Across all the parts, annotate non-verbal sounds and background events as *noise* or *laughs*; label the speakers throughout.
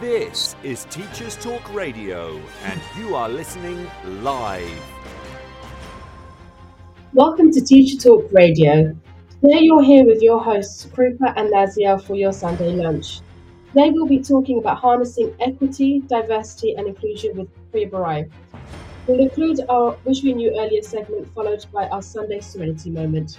Speaker 1: This is Teachers Talk Radio, and you are listening live.
Speaker 2: Welcome to Teacher Talk Radio. Today you're here with your hosts, Krupa and Nazya, for your Sunday lunch. Today we'll be talking about harnessing equity, diversity, and inclusion with Priya. We'll include our Wish We Knew Earlier segment, followed by our Sunday Serenity moment.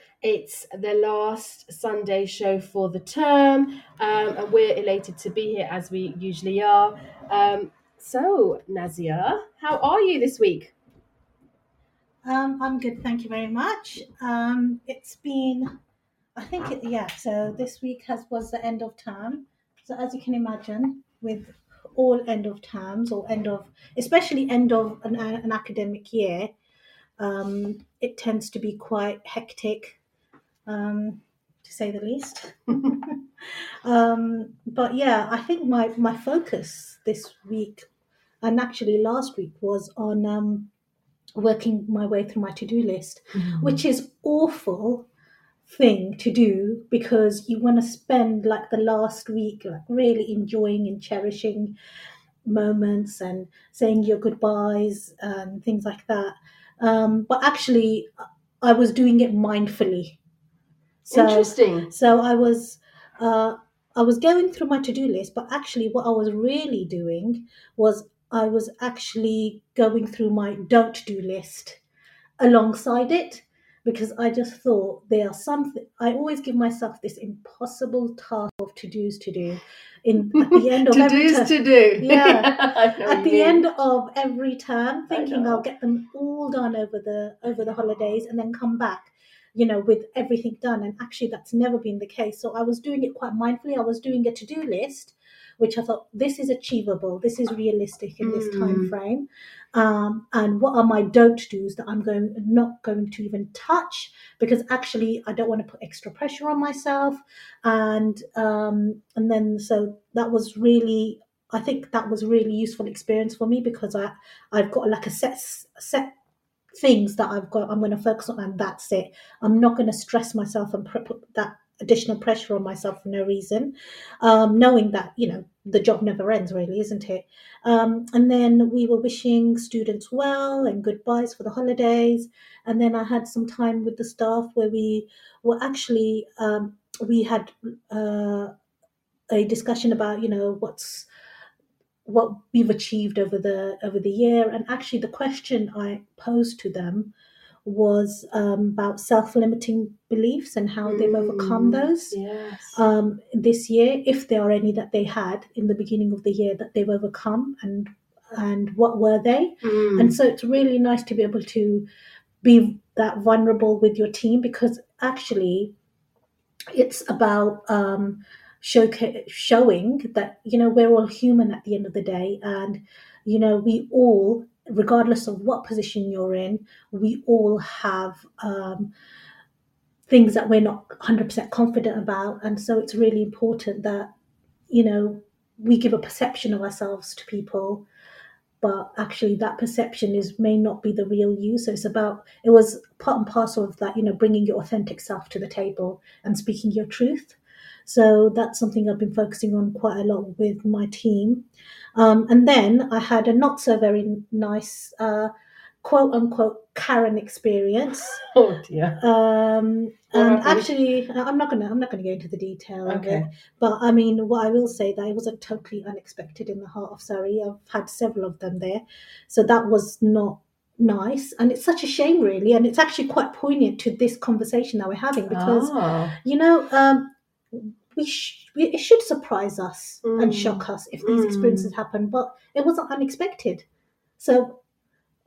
Speaker 2: It's the last Sunday show for the term, um, and we're elated to be here as we usually are. Um, so, Nazya, how are you this week?
Speaker 3: Um, I'm good, thank you very much. Um, it's been, I think, it, yeah. So this week has was the end of term. So as you can imagine, with all end of terms or end of, especially end of an, an academic year, um, it tends to be quite hectic, um, to say the least. *laughs* um, but yeah, I think my my focus this week, and actually last week, was on um, working my way through my to-do list which is awful thing to do because you want to spend like the last week like really enjoying and cherishing moments and saying your goodbyes and things like that. Um, but actually i was doing it mindfully so
Speaker 2: Interesting.
Speaker 3: so i was uh, i was going through my to-do list but actually what i was really doing was i was actually going through my don't do list alongside it because I just thought there are something. I always give myself this impossible task of to dos to do. In at the end of
Speaker 2: to *laughs*
Speaker 3: every
Speaker 2: do's
Speaker 3: term,
Speaker 2: to do.
Speaker 3: Yeah. *laughs*
Speaker 2: I
Speaker 3: at the
Speaker 2: mean.
Speaker 3: end of every term, thinking. I'll get them all done over the over the holidays and then come back, you know, with everything done. And actually, that's never been the case. So I was doing it quite mindfully. I was doing a to do list, which I thought this is achievable, this is realistic in this time
Speaker 2: Mm.
Speaker 3: frame. Um, and what are my don't do's that I'm going not going to even touch because actually I don't want to put extra pressure on myself. And um, and then so that was really I think that was really useful experience for me because I I've got like a set set things that I've got I'm going to focus on and that's it. I'm not going to stress myself and put that additional pressure on myself for no reason, um, knowing that you know the job never ends, really, isn't it? Um, and then we were wishing students well and goodbyes for the holidays, and then I had some time with the staff where we were actually um, we had uh, a discussion about you know what's what we've achieved over the over the year and actually the question i posed to them was um, about self-limiting beliefs and how they've overcome
Speaker 2: Mm,
Speaker 3: those
Speaker 2: Yes.
Speaker 3: um, this year if there are any that they had in the beginning of the year that they've overcome and and what were they
Speaker 2: Mm.
Speaker 3: and so it's really nice to be able to be that vulnerable with your team because actually it's about um, showca- showing that you know we're all human at the end of the day and you know we all regardless of what position you're in we all have um, things that we're not 100% confident about. And so it's really important that you know we give a perception of ourselves to people but actually that perception is may not be the real you. So it's about it was part and parcel of that you know bringing your authentic self to the table and speaking your truth so that's something i've been focusing on quite a lot with my team um, and then i had a not so very nice uh, quote unquote karen experience *laughs*
Speaker 2: oh dear.
Speaker 3: um, and actually i'm not gonna i'm not gonna go into the detail of
Speaker 2: Okay.
Speaker 3: it but I mean, what I will say that it was a totally unexpected in the heart of Surrey. I've had several of them there, so that was not nice, and it's such a shame, really. And it's actually quite poignant to this conversation that we're having because
Speaker 2: Ah.
Speaker 3: you know um, we, sh- we it should surprise us and
Speaker 2: Mm.
Speaker 3: shock us if these
Speaker 2: Mm.
Speaker 3: experiences happen, but it wasn't unexpected. So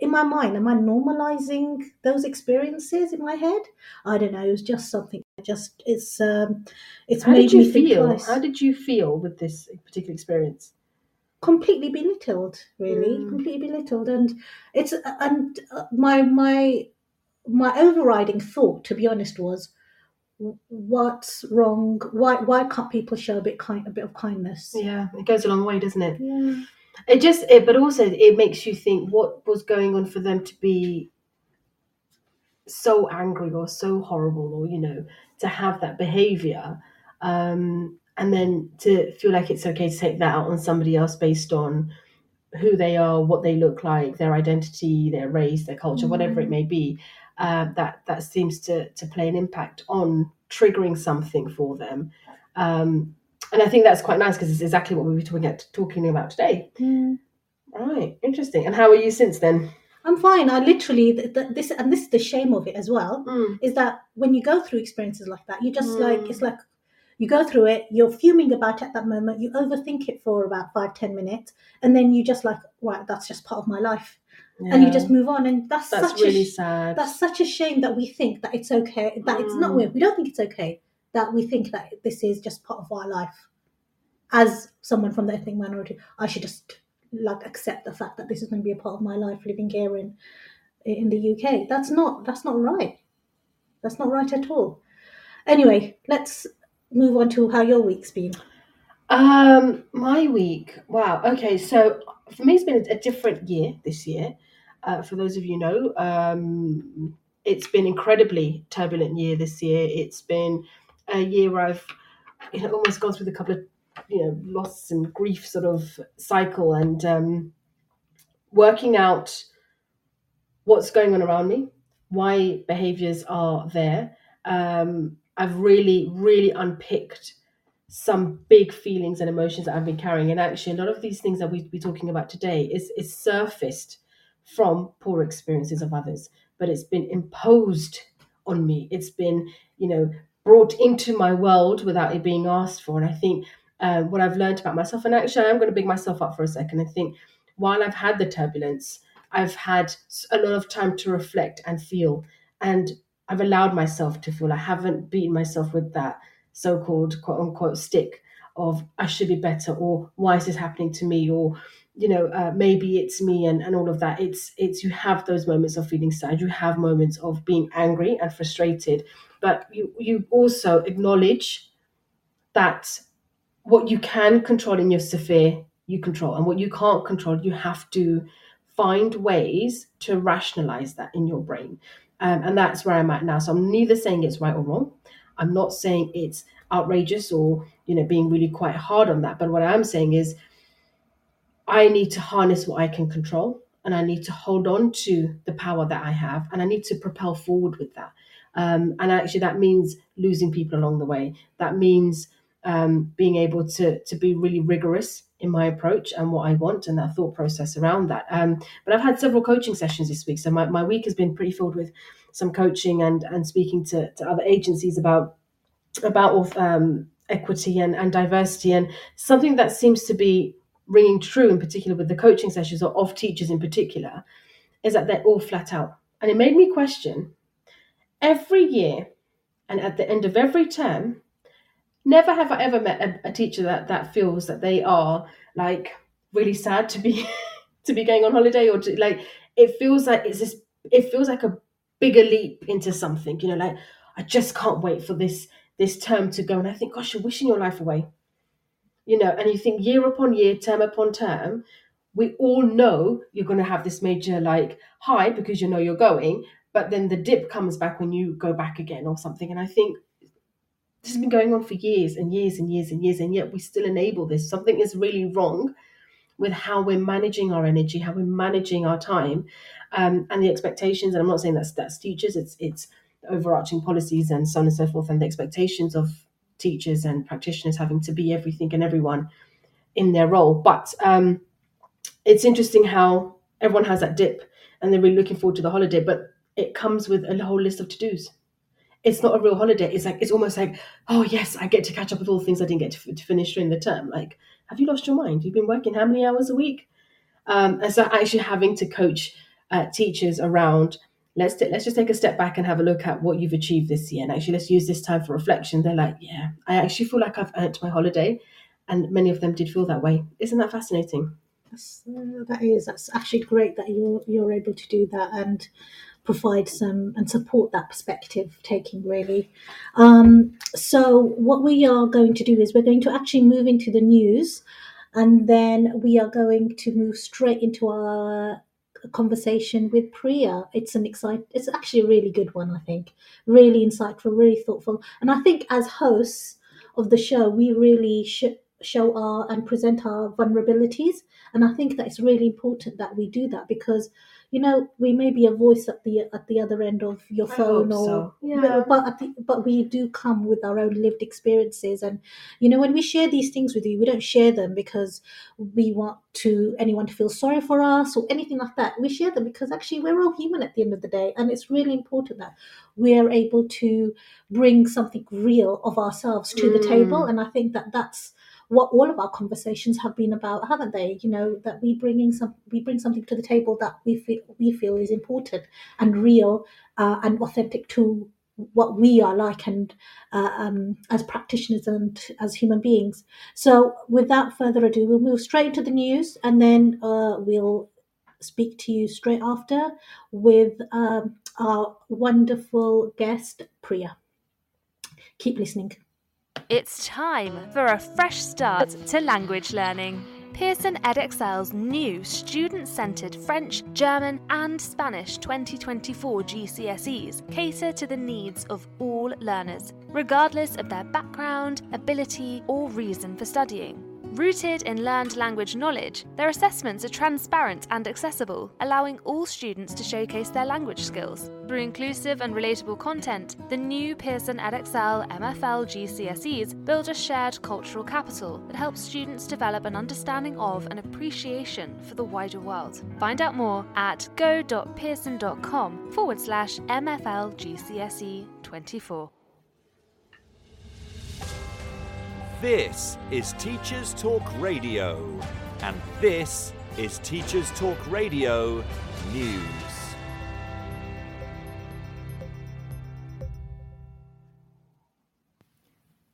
Speaker 3: in my mind, am I normalizing those experiences in my head? I don't know. It was just something. Just it's um, it's
Speaker 2: How
Speaker 3: made me
Speaker 2: feel?
Speaker 3: twice.
Speaker 2: How did you feel with this particular experience?
Speaker 3: completely belittled really
Speaker 2: Mm.
Speaker 3: completely belittled and it's and uh, my my my overriding thought to be honest was what's wrong why why can't people show a bit kind a bit of kindness
Speaker 2: Yeah, it goes a long way, doesn't it?
Speaker 3: yeah
Speaker 2: It just, it, but also it makes you think what was going on for them to be so angry or so horrible, or you know, to have that behavior, um, and then to feel like it's okay to take that out on somebody else based on who they are, what they look like, their identity, their race, their culture, whatever it
Speaker 3: Mm.
Speaker 2: may be. Uh, that that seems to to play an impact on triggering something for them. Um, and I think that's quite nice because it's exactly what we were talking at, talking about today.
Speaker 3: Mm.
Speaker 2: Right, interesting. And how are you since then?
Speaker 3: i'm fine i literally th- th- this and this is the shame of it as well
Speaker 2: Mm,
Speaker 3: is that when you go through experiences like that you just like
Speaker 2: Mm.
Speaker 3: it's like you go through it you're fuming about it at that moment you overthink it for about five ten minutes and then you just like right that's just part of my life and you just move on and that's,
Speaker 2: that's
Speaker 3: such
Speaker 2: really
Speaker 3: a
Speaker 2: sad.
Speaker 3: that's such a shame that we think that it's okay that it's not
Speaker 2: Mm.
Speaker 3: we don't think it's okay that we think that this is just part of our life. As someone from the ethnic minority i should just like accept the fact that this is going to be a part of my life living here in in the uk that's not that's not right. That's not right at all. Anyway let's move on to how your week's been
Speaker 2: Um, my week. Wow. Okay, so for me, it's been a, a different year this year. Uh, for those of you know, um, it's been incredibly turbulent year this year. It's been a year where I've you know almost gone through the couple of you know loss and grief sort of cycle and um, working out what's going on around me, why behaviors are there. Um, I've really, really unpicked some big feelings and emotions that I've been carrying. And actually, a lot of these things that we've been talking about today is, is surfaced from poor experiences of others, but it's been imposed on me. It's been, you know, brought into my world without it being asked for. And I think uh, what I've learned about myself, and actually, I'm going to big myself up for a second. I think while I've had the turbulence, I've had a lot of time to reflect and feel. And I've allowed myself to feel. I haven't beaten myself with that so-called quote unquote stick of I should be better or why is this happening to me? or you know uh, maybe it's me and, and all of that. It's it's you have those moments of feeling sad. You have moments of being angry and frustrated. But you you also acknowledge that what you can control in your sphere you control. And what you can't control you have to find ways to rationalize that in your brain. Um, and that's where i'm at now. So i'm neither saying it's right or wrong i'm not saying it's outrageous or you know being really quite hard on that but what i'm saying is i need to harness what i can control and i need to hold on to the power that i have and i need to propel forward with that. Um, and actually that means losing people along the way. That means um, being able to to be really rigorous in my approach and what I want and that thought process around that. Um, but I've had several coaching sessions this week, so my, my week has been pretty filled with some coaching and and speaking to, to other agencies about about um, equity and, and diversity. And something that seems to be ringing true in particular with the coaching sessions or of teachers in particular is that they're all flat out. And it made me question every year and at the end of every term never have I ever met a, a teacher that that feels that they are like really sad to be *laughs* to be going on holiday or to like it feels like it's this it feels like a bigger leap into something you know like I just can't wait for this this term to go. And I think gosh you're wishing your life away. You know and you think year upon year term upon term we all know you're going to have this major like high because you know you're going but then the dip comes back when you go back again or something. And I think this has been going on for years and years and years and years, and yet we still enable this. Something is really wrong with how we're managing our energy, how we're managing our time, um, and the expectations. And I'm not saying that's that's teachers; it's it's overarching policies and so on and so forth, and the expectations of teachers and practitioners having to be everything and everyone in their role. But um, it's interesting how everyone has that dip, and they're really looking forward to the holiday, but it comes with a whole list of to dos it's not a real holiday. It's like it's almost like, oh yes, I get to catch up with all the things I didn't get to, to finish during the term. Like, have you lost your mind? You've been working how many hours a week? Um, and so actually having to coach uh, teachers around let's t- let's just take a step back and have a look at what you've achieved this year and actually let's use this time for reflection they're like yeah i actually feel like i've earned my holiday and many of them did feel that way isn't that fascinating
Speaker 3: That's, uh, that is that's actually great that you're you're able to do that and provide some and support that perspective taking really. Um, so what we are going to do is we're going to actually move into the news, and then we are going to move straight into our conversation with Priya. It's an exciting, it's actually a really good one, I think. Really insightful, really thoughtful. And I think as hosts of the show, we really should show our and present our vulnerabilities. And I think that it's really important that we do that because you know we may be a voice at the at the other end of your phone or
Speaker 2: so.
Speaker 3: but but, at the, but we do come with our own lived experiences. And you know when we share these things with you we don't share them because we want to anyone to feel sorry for us or anything like that. We share them because actually we're all human at the end of the day. And it's really important that we're able to bring something real of ourselves to the
Speaker 2: Mm.
Speaker 3: table. And i think that that's what all of our conversations have been about haven't they? You know that we bringing some we bring something to the table that we feel we feel is important and real uh, and authentic to what we are like and uh, um, as practitioners and as human beings. So without further ado we'll move straight into the news and then uh, we'll speak to you straight after with um, our wonderful guest priya. Keep listening
Speaker 4: It's time for a fresh start to language learning. Pearson Edexcel's new student centered French, German, and Spanish 2024 GCSEs cater to the needs of all learners, regardless of their background, ability, or reason for studying. Rooted in learned language knowledge, their assessments are transparent and accessible, allowing all students to showcase their language skills. Through inclusive and relatable content, the new Pearson Edexcel MFL GCSEs build a shared cultural capital that helps students develop an understanding of and appreciation for the wider world. Find out more at go.pearson.com forward slash MFL GCSE 24.
Speaker 1: This is Teachers Talk Radio, and this is Teachers Talk Radio News.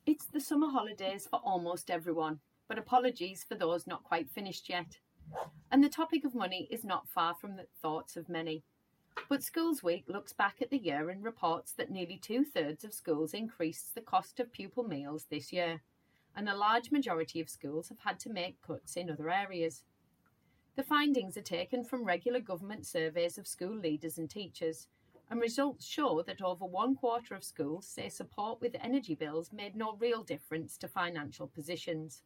Speaker 5: It's the summer holidays for almost everyone, but apologies for those not quite finished yet. And the topic of money is not far from the thoughts of many. But Schools Week looks back at the year and reports that nearly two thirds of schools increased the cost of pupil meals this year, and a large majority of schools have had to make cuts in other areas. The findings are taken from regular government surveys of school leaders and teachers, and results show that over one quarter of schools say support with energy bills made no real difference to financial positions.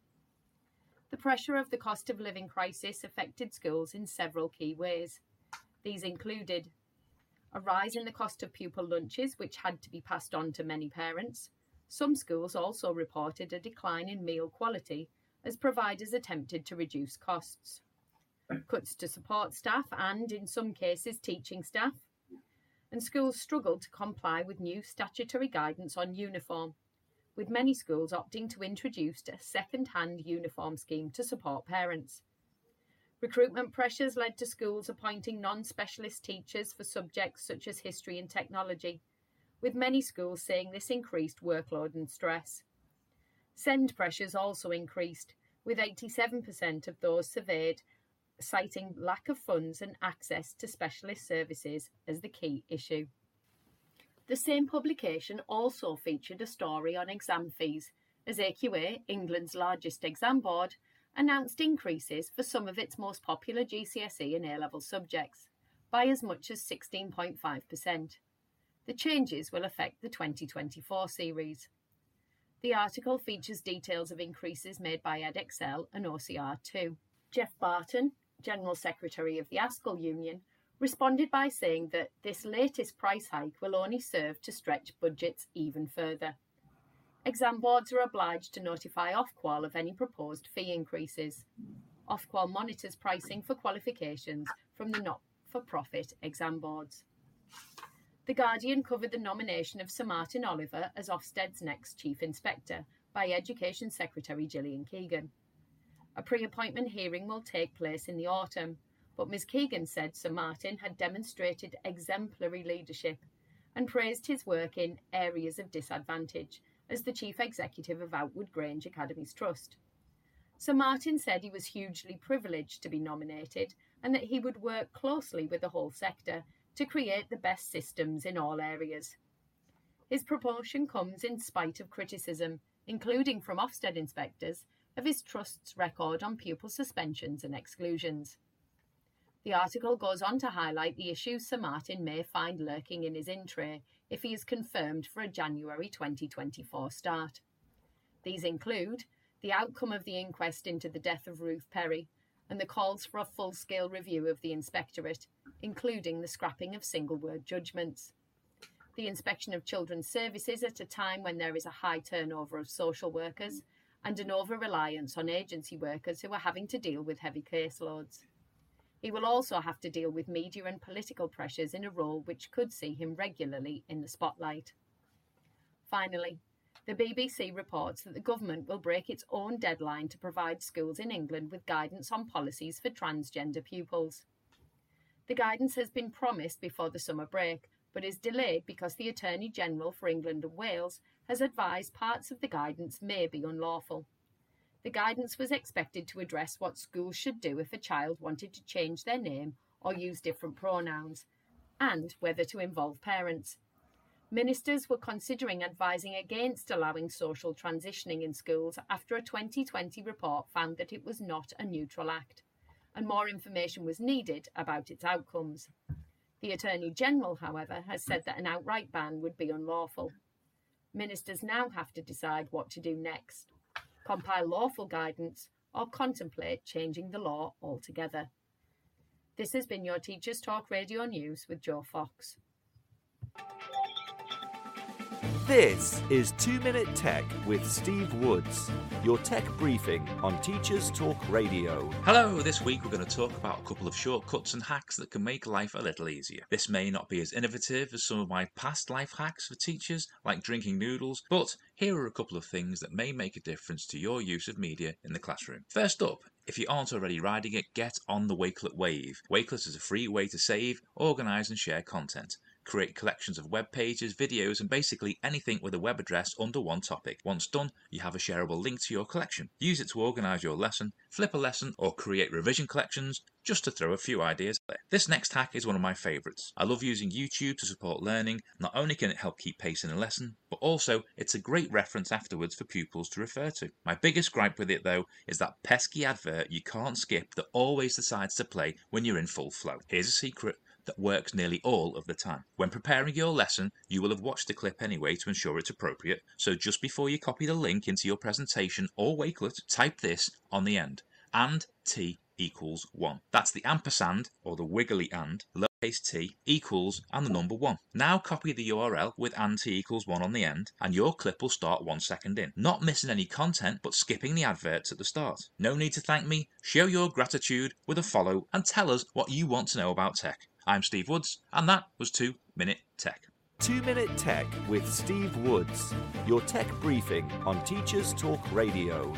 Speaker 5: The pressure of the cost of living crisis affected schools in several key ways. These included a rise in the cost of pupil lunches, which had to be passed on to many parents. Some schools also reported a decline in meal quality as providers attempted to reduce costs. Cuts to support staff and, in some cases, teaching staff. And schools struggled to comply with new statutory guidance on uniform, with many schools opting to introduce a second hand uniform scheme to support parents. Recruitment pressures led to schools appointing non specialist teachers for subjects such as history and technology, with many schools seeing this increased workload and stress. SEND pressures also increased, with 87% of those surveyed citing lack of funds and access to specialist services as the key issue. The same publication also featured a story on exam fees, as AQA, England's largest exam board, announced increases for some of its most popular GCSE and A level subjects by as much as 16.5%. The changes will affect the 2024 series. The article features details of increases made by Edexcel and OCR2. Geoff Barton, General Secretary of the ASCL Union, responded by saying that this latest price hike will only serve to stretch budgets even further. Exam boards are obliged to notify Ofqual of any proposed fee increases. Ofqual monitors pricing for qualifications from the not for profit exam boards. The Guardian covered the nomination of Sir Martyn Oliver as Ofsted's next Chief Inspector by Education Secretary Gillian Keegan. A pre appointment hearing will take place in the autumn, but Ms Keegan said Sir Martyn had demonstrated exemplary leadership and praised his work in areas of disadvantage as the Chief Executive of Outwood Grange Academies Trust. Sir Martyn said he was hugely privileged to be nominated and that he would work closely with the whole sector to create the best systems in all areas. His promotion comes in spite of criticism, including from Ofsted inspectors, of his trust's record on pupil suspensions and exclusions. The article goes on to highlight the issues Sir Martyn may find lurking in his in tray if he is confirmed for a January 2024 start. These include the outcome of the inquest into the death of Ruth Perry and the calls for a full scale review of the inspectorate, including the scrapping of single word judgments. The inspection of children's services at a time when there is a high turnover of social workers and an over reliance on agency workers who are having to deal with heavy caseloads. He will also have to deal with media and political pressures in a role which could see him regularly in the spotlight. Finally, the BBC reports that the government will break its own deadline to provide schools in England with guidance on policies for transgender pupils. The guidance has been promised before the summer break, but is delayed because the Attorney General for England and Wales has advised parts of the guidance may be unlawful. The guidance was expected to address what schools should do if a child wanted to change their name or use different pronouns, and whether to involve parents. Ministers were considering advising against allowing social transitioning in schools after a 2020 report found that it was not a neutral act, and more information was needed about its outcomes. The Attorney General, however, has said that an outright ban would be unlawful. Ministers now have to decide what to do next compile lawful guidance, or contemplate changing the law altogether. This has been your Teachers Talk Radio News with Joe Fox.
Speaker 1: This is 2 Minute Tech with Steve Woods, your tech briefing on Teachers Talk Radio.
Speaker 6: Hello, this week we're going to talk about a couple of shortcuts and hacks that can make life a little easier. This may not be as innovative as some of my past life hacks for teachers, like drinking noodles, but here are a couple of things that may make a difference to your use of media in the classroom. First up, if you aren't already riding it, get on the Wakelet wave. Wakelet is a free way to save, organise, and share content create collections of web pages, videos, and basically anything with a web address under one topic. Once done, you have a shareable link to your collection. Use it to organise your lesson, flip a lesson, or create revision collections, just to throw a few ideas there. This next hack is one of my favourites. I love using YouTube to support learning. Not only can it help keep pace in a lesson, but also it's a great reference afterwards for pupils to refer to. My biggest gripe with it though is that pesky advert you can't skip that always decides to play when you're in full flow. Here's a secret that works nearly all of the time. When preparing your lesson, you will have watched the clip anyway to ensure it's appropriate, so just before you copy the link into your presentation or Wakelet, type this on the end and t equals 1. That's the ampersand, or the wiggly and, lowercase t, equals, and the number 1. Now copy the URL with and t equals 1 on the end, and your clip will start one second in. Not missing any content, but skipping the adverts at the start. No need to thank me, show your gratitude with a follow, and tell us what you want to know about tech. I'm Steve Woods, and that was 2 Minute Tech.
Speaker 1: 2 Minute Tech with Steve Woods, your tech briefing on Teachers Talk Radio.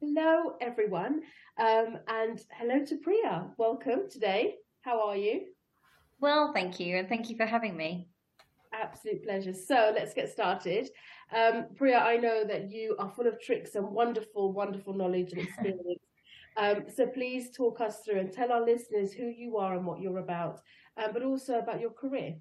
Speaker 2: Hello, everyone, um, and hello to Priya. Welcome today. How are you?
Speaker 7: Well, thank you, and thank you for having me.
Speaker 2: Absolute pleasure. So let's get started. Um, Priya, I know that you are full of tricks and wonderful, wonderful knowledge and *laughs* experience. Um, so please talk us through and tell our listeners who you are and what you're about, um, but also about your career.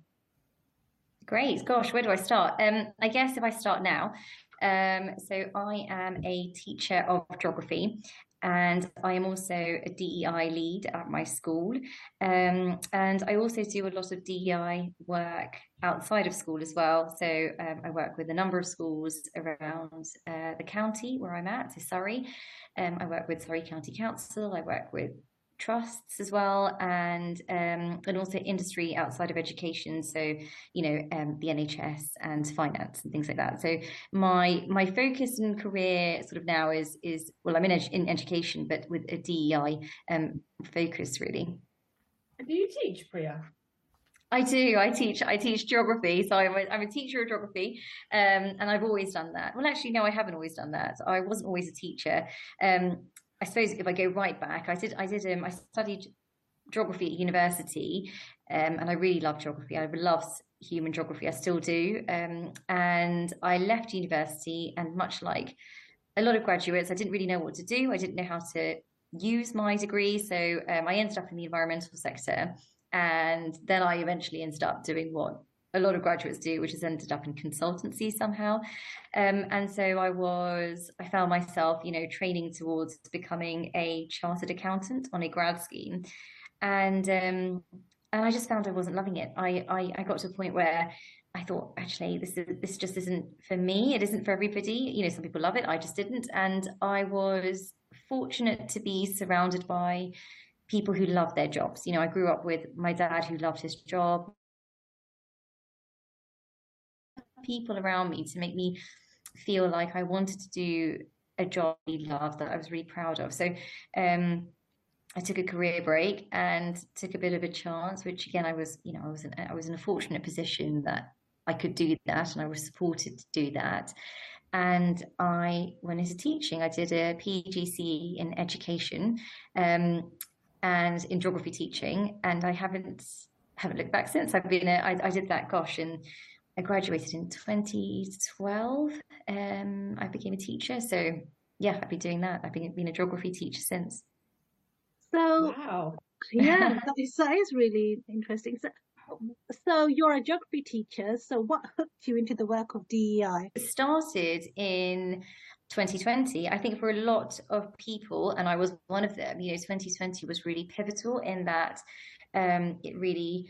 Speaker 7: Great. Gosh, where do I start? Um, I guess if I start now, um, so I am a teacher of geography and I am also a DEI lead at my school. Um, and I also do a lot of DEI work outside of school as well. So um, I work with a number of schools around uh, the county where I'm at, so Surrey. Um, I work with Surrey County Council. I work with trusts as well and um, and also industry outside of education so you know um, the NHS and finance and things like that so my my focus and career sort of now is is well I'm in, in education but with a DEI um, focus really
Speaker 2: do you teach Priya
Speaker 7: I do. I teach. I teach geography, so I'm a, I'm a teacher of geography, um, and I've always done that. Well, actually, no, I haven't always done that. I wasn't always a teacher. Um, I suppose if I go right back, I did. I did. Um, I studied geography at university, um, and I really loved geography. I loved human geography. I still do. Um, and I left university, and much like a lot of graduates, I didn't really know what to do. I didn't know how to use my degree, so um, I ended up in the environmental sector. And then I eventually ended up doing what a lot of graduates do, which has ended up in consultancy somehow. Um, and so I was, I found myself, you know, training towards becoming a chartered accountant on a grad scheme. And um, and I just found I wasn't loving it. I, I, I got to a point where I thought, actually, this is this just isn't for me. It isn't for everybody. You know, some people love it. I just didn't. And I was fortunate to be surrounded by people who love their jobs. You know, I grew up with my dad who loved his job, people around me to make me feel like I wanted to do a job I loved that I was really proud of. So um, I took a career break and took a bit of a chance, which again I was, you know, I was in, I was in a fortunate position that I could do that and I was supported to do that. And I went into teaching. I did a PGCE in education. Um, and in geography teaching, and I haven't haven't looked back since. I've been a, I, I did that, gosh, and I graduated in 2012. Um, I became a teacher, so yeah, I've been doing that. I've been been a geography teacher since.
Speaker 3: So
Speaker 2: Wow. *laughs*
Speaker 3: yeah, that is, that is really interesting. So, so you're a geography teacher. So what hooked you into the work of DEI?
Speaker 7: It started in 2020. I think for a lot of people, and I was one of them, you know, 2020 was really pivotal in that um, it really,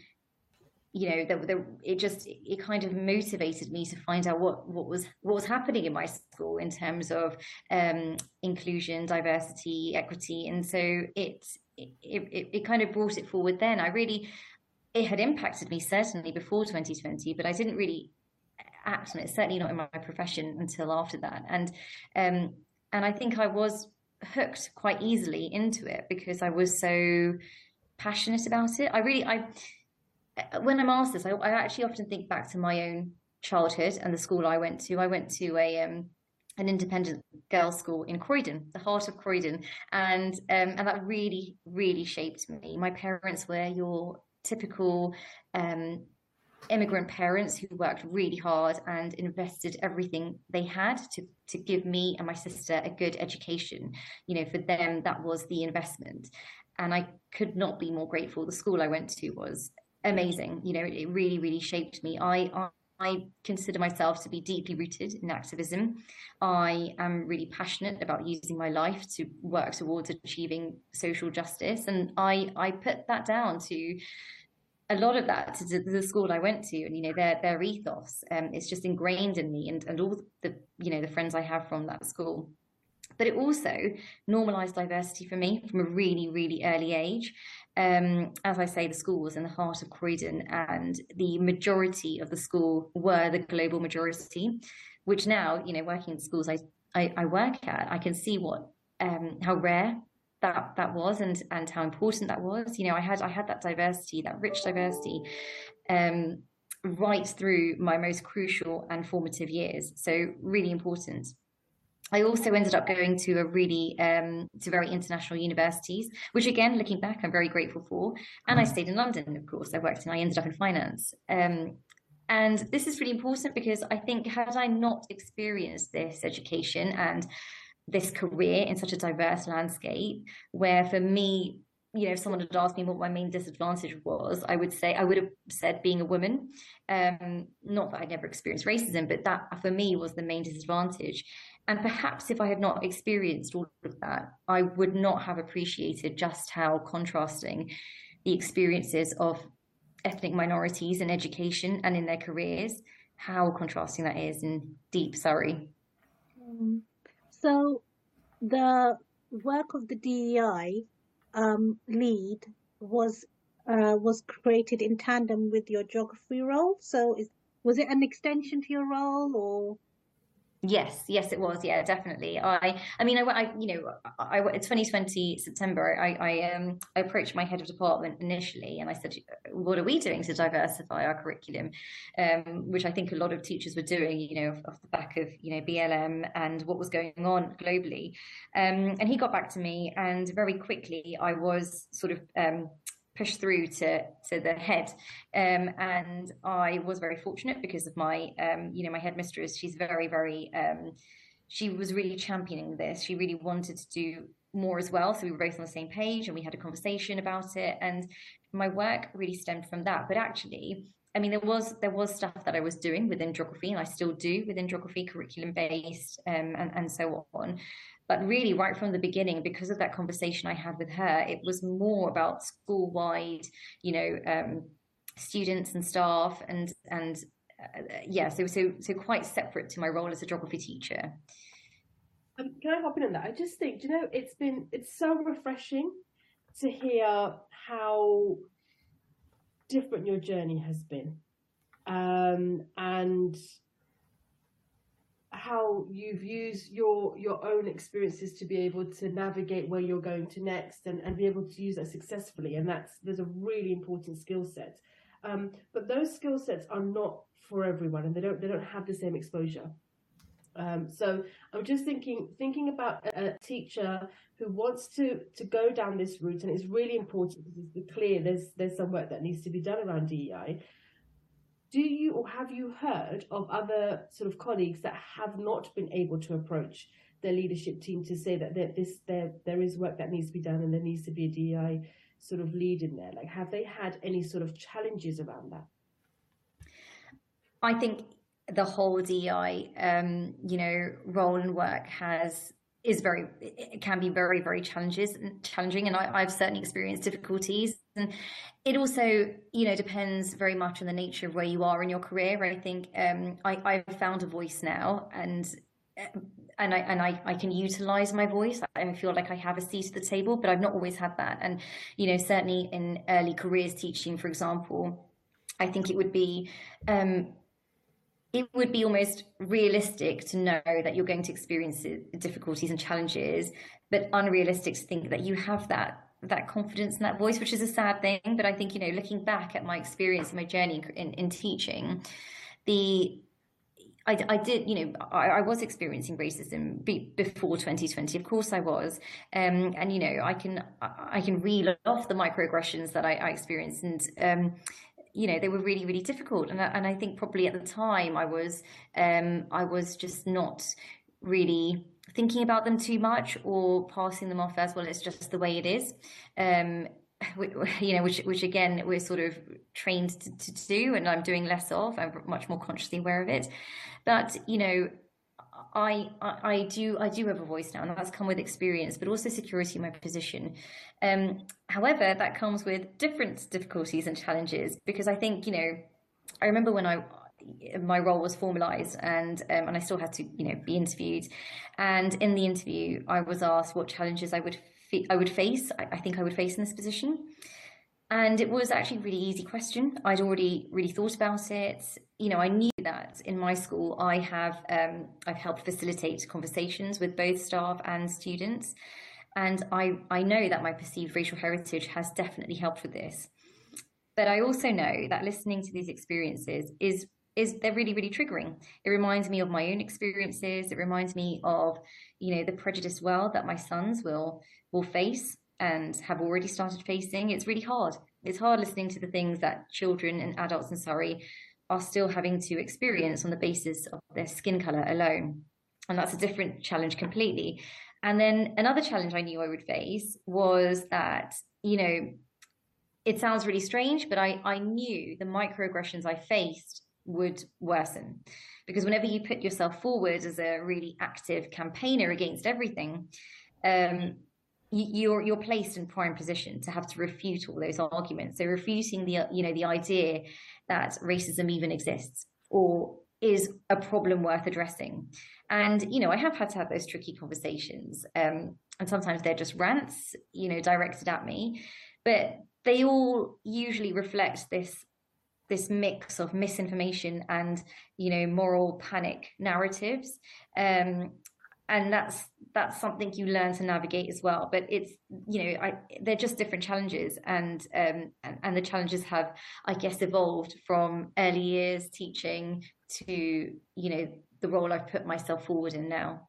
Speaker 7: you know, that it just it kind of motivated me to find out what what was what was happening in my school in terms of um, inclusion, diversity, equity, and so it it, it it kind of brought it forward. Then I really it had impacted me certainly before 2020, but I didn't really act on it. Certainly not in my profession until after that. And um, and I think I was hooked quite easily into it because I was so passionate about it. I really I when I'm asked this, I, I actually often think back to my own childhood and the school I went to. I went to a um, an independent girls' school in Croydon, the heart of Croydon, and um, and that really really shaped me. My parents were your typical um, immigrant parents who worked really hard and invested everything they had to to give me and my sister a good education. You know, for them that was the investment, and I could not be more grateful. The school I went to was amazing. You know, it really really shaped me. I, I I consider myself to be deeply rooted in activism. I am really passionate about using my life to work towards achieving social justice. And I, I put that down to a lot of that to the school I went to and, you know, their, their ethos. Um, it's just ingrained in me and, and all the, you know, the friends I have from that school. But it also normalized diversity for me from a really, really early age. Um, as I say, the school was in the heart of Croydon, and the majority of the school were the global majority, which now, you know, working in schools I, I, I work at, I can see what um, how rare that that was and and how important that was. You know, I had I had that diversity, that rich diversity, um, right through my most crucial and formative years. So really important. I also ended up going to a really um, to very international universities, which again, looking back, I'm very grateful for. And I stayed in London, of course. I worked and I ended up in finance. Um, and this is really important because I think had I not experienced this education and this career in such a diverse landscape, where for me, you know, if someone had asked me what my main disadvantage was, I would say I would have said being a woman. Um, not that I'd never experienced racism, but that for me was the main disadvantage. And perhaps if I had not experienced all of that, I would not have appreciated just how contrasting the experiences of ethnic minorities in education and in their careers, how contrasting that is in deep Surrey.
Speaker 3: Um, so the work of the DEI um, lead was uh, was created in tandem with your geography role. So is, was it an extension to your role or?
Speaker 7: Yes, yes, it was. Yeah, definitely. I, I mean, I, I you know, I, I 2020 September, I, I, um, I approached my head of department initially, and I said, "What are we doing to diversify our curriculum?" Um, which I think a lot of teachers were doing, you know, off, the back of you know BLM and what was going on globally. Um, and he got back to me, and very quickly, I was sort of um, push through to to the head. Um, and I was very fortunate because of my, um, you know, my headmistress. She's very, very. Um, she was really championing this. She really wanted to do more as well. So we were both on the same page, and we had a conversation about it. And my work really stemmed from that. But actually, I mean, there was there was stuff that I was doing within geography, and I still do within geography, curriculum based, um, and and so on. But really, right from the beginning, because of that conversation I had with her, it was more about school wide, you know, um, students and staff, and and uh, yeah, so so so quite separate to my role as a geography teacher.
Speaker 2: Um, can I hop in on that? I just think, you know, it's been it's so refreshing to hear how different your journey has been, um, and how you've used your your own experiences to be able to navigate where you're going to next and, and be able to use that successfully. And that's there's a really important skill set. Um, but those skill sets are not for everyone and they don't they don't have the same exposure. Um, so I'm just thinking thinking about a, teacher who wants to to go down this route and it's really important because it's clear there's there's some work that needs to be done around DEI do you or have you heard of other sort of colleagues that have not been able to approach their leadership team to say that there, this there there is work that needs to be done and there needs to be a DEI sort of lead in there? Like, have they had any sort of challenges around that?
Speaker 7: I think the whole DEI, um, you know, role and work has is very it can be very very challenges challenging and I, have certainly experienced difficulties and it also you know depends very much on the nature of where you are in your career i think um, I, i've found a voice now and and I and I, I can utilize my voice. I feel like I have a seat at the table, but I've not always had that. And you know, certainly in early careers teaching, for example, I think it would be um, it would be almost realistic to know that you're going to experience difficulties and challenges, but unrealistic to think that you have that that confidence and that voice, which is a sad thing. But I think you know, looking back at my experience, my journey in, in teaching, the I, I, did, you know, I, I was experiencing racism be, before 2020. Of course, I was, um, and you know, I can I can reel off the microaggressions that I, I experienced, and um, you know, they were really really difficult. And I, and I think probably at the time I was um, I was just not really thinking about them too much or passing them off as well. It's just the way it is. Um, *laughs* you know, which which again we're sort of trained to, to do, and I'm doing less of. I'm much more consciously aware of it. But you know, I, I, I do I do have a voice now, and that's come with experience, but also security in my position. Um, however, that comes with different difficulties and challenges because I think you know, I remember when I my role was formalized and um, and I still had to you know be interviewed, and in the interview I was asked what challenges I would I would face. I, I think I would face in this position. And it was actually a really easy question. I'd already really thought about it. You know, I knew that in my school, I have um, I've helped facilitate conversations with both staff and students, and I I know that my perceived racial heritage has definitely helped with this. But I also know that listening to these experiences is is they're really really triggering. It reminds me of my own experiences. It reminds me of you know the prejudice world that my sons will will face and have already started facing, it's really hard. It's hard listening to the things that children and adults in Surrey are still having to experience on the basis of their skin colour alone. And that's a different challenge completely. And then another challenge I knew I would face was that, you know, it sounds really strange, but I, I knew the microaggressions I faced would worsen. Because whenever you put yourself forward as a really active campaigner against everything, um, you're you're placed in prime position to have to refute all those arguments. So refuting the you know the idea that racism even exists or is a problem worth addressing. And you know I have had to have those tricky conversations, um, and sometimes they're just rants, you know, directed at me, but they all usually reflect this this mix of misinformation and you know moral panic narratives. Um, and that's that's something you learn to navigate as well. But it's you know I, they're just different challenges. And, um, and and the challenges have i guess evolved from early years teaching to you know the role i've put myself forward in now.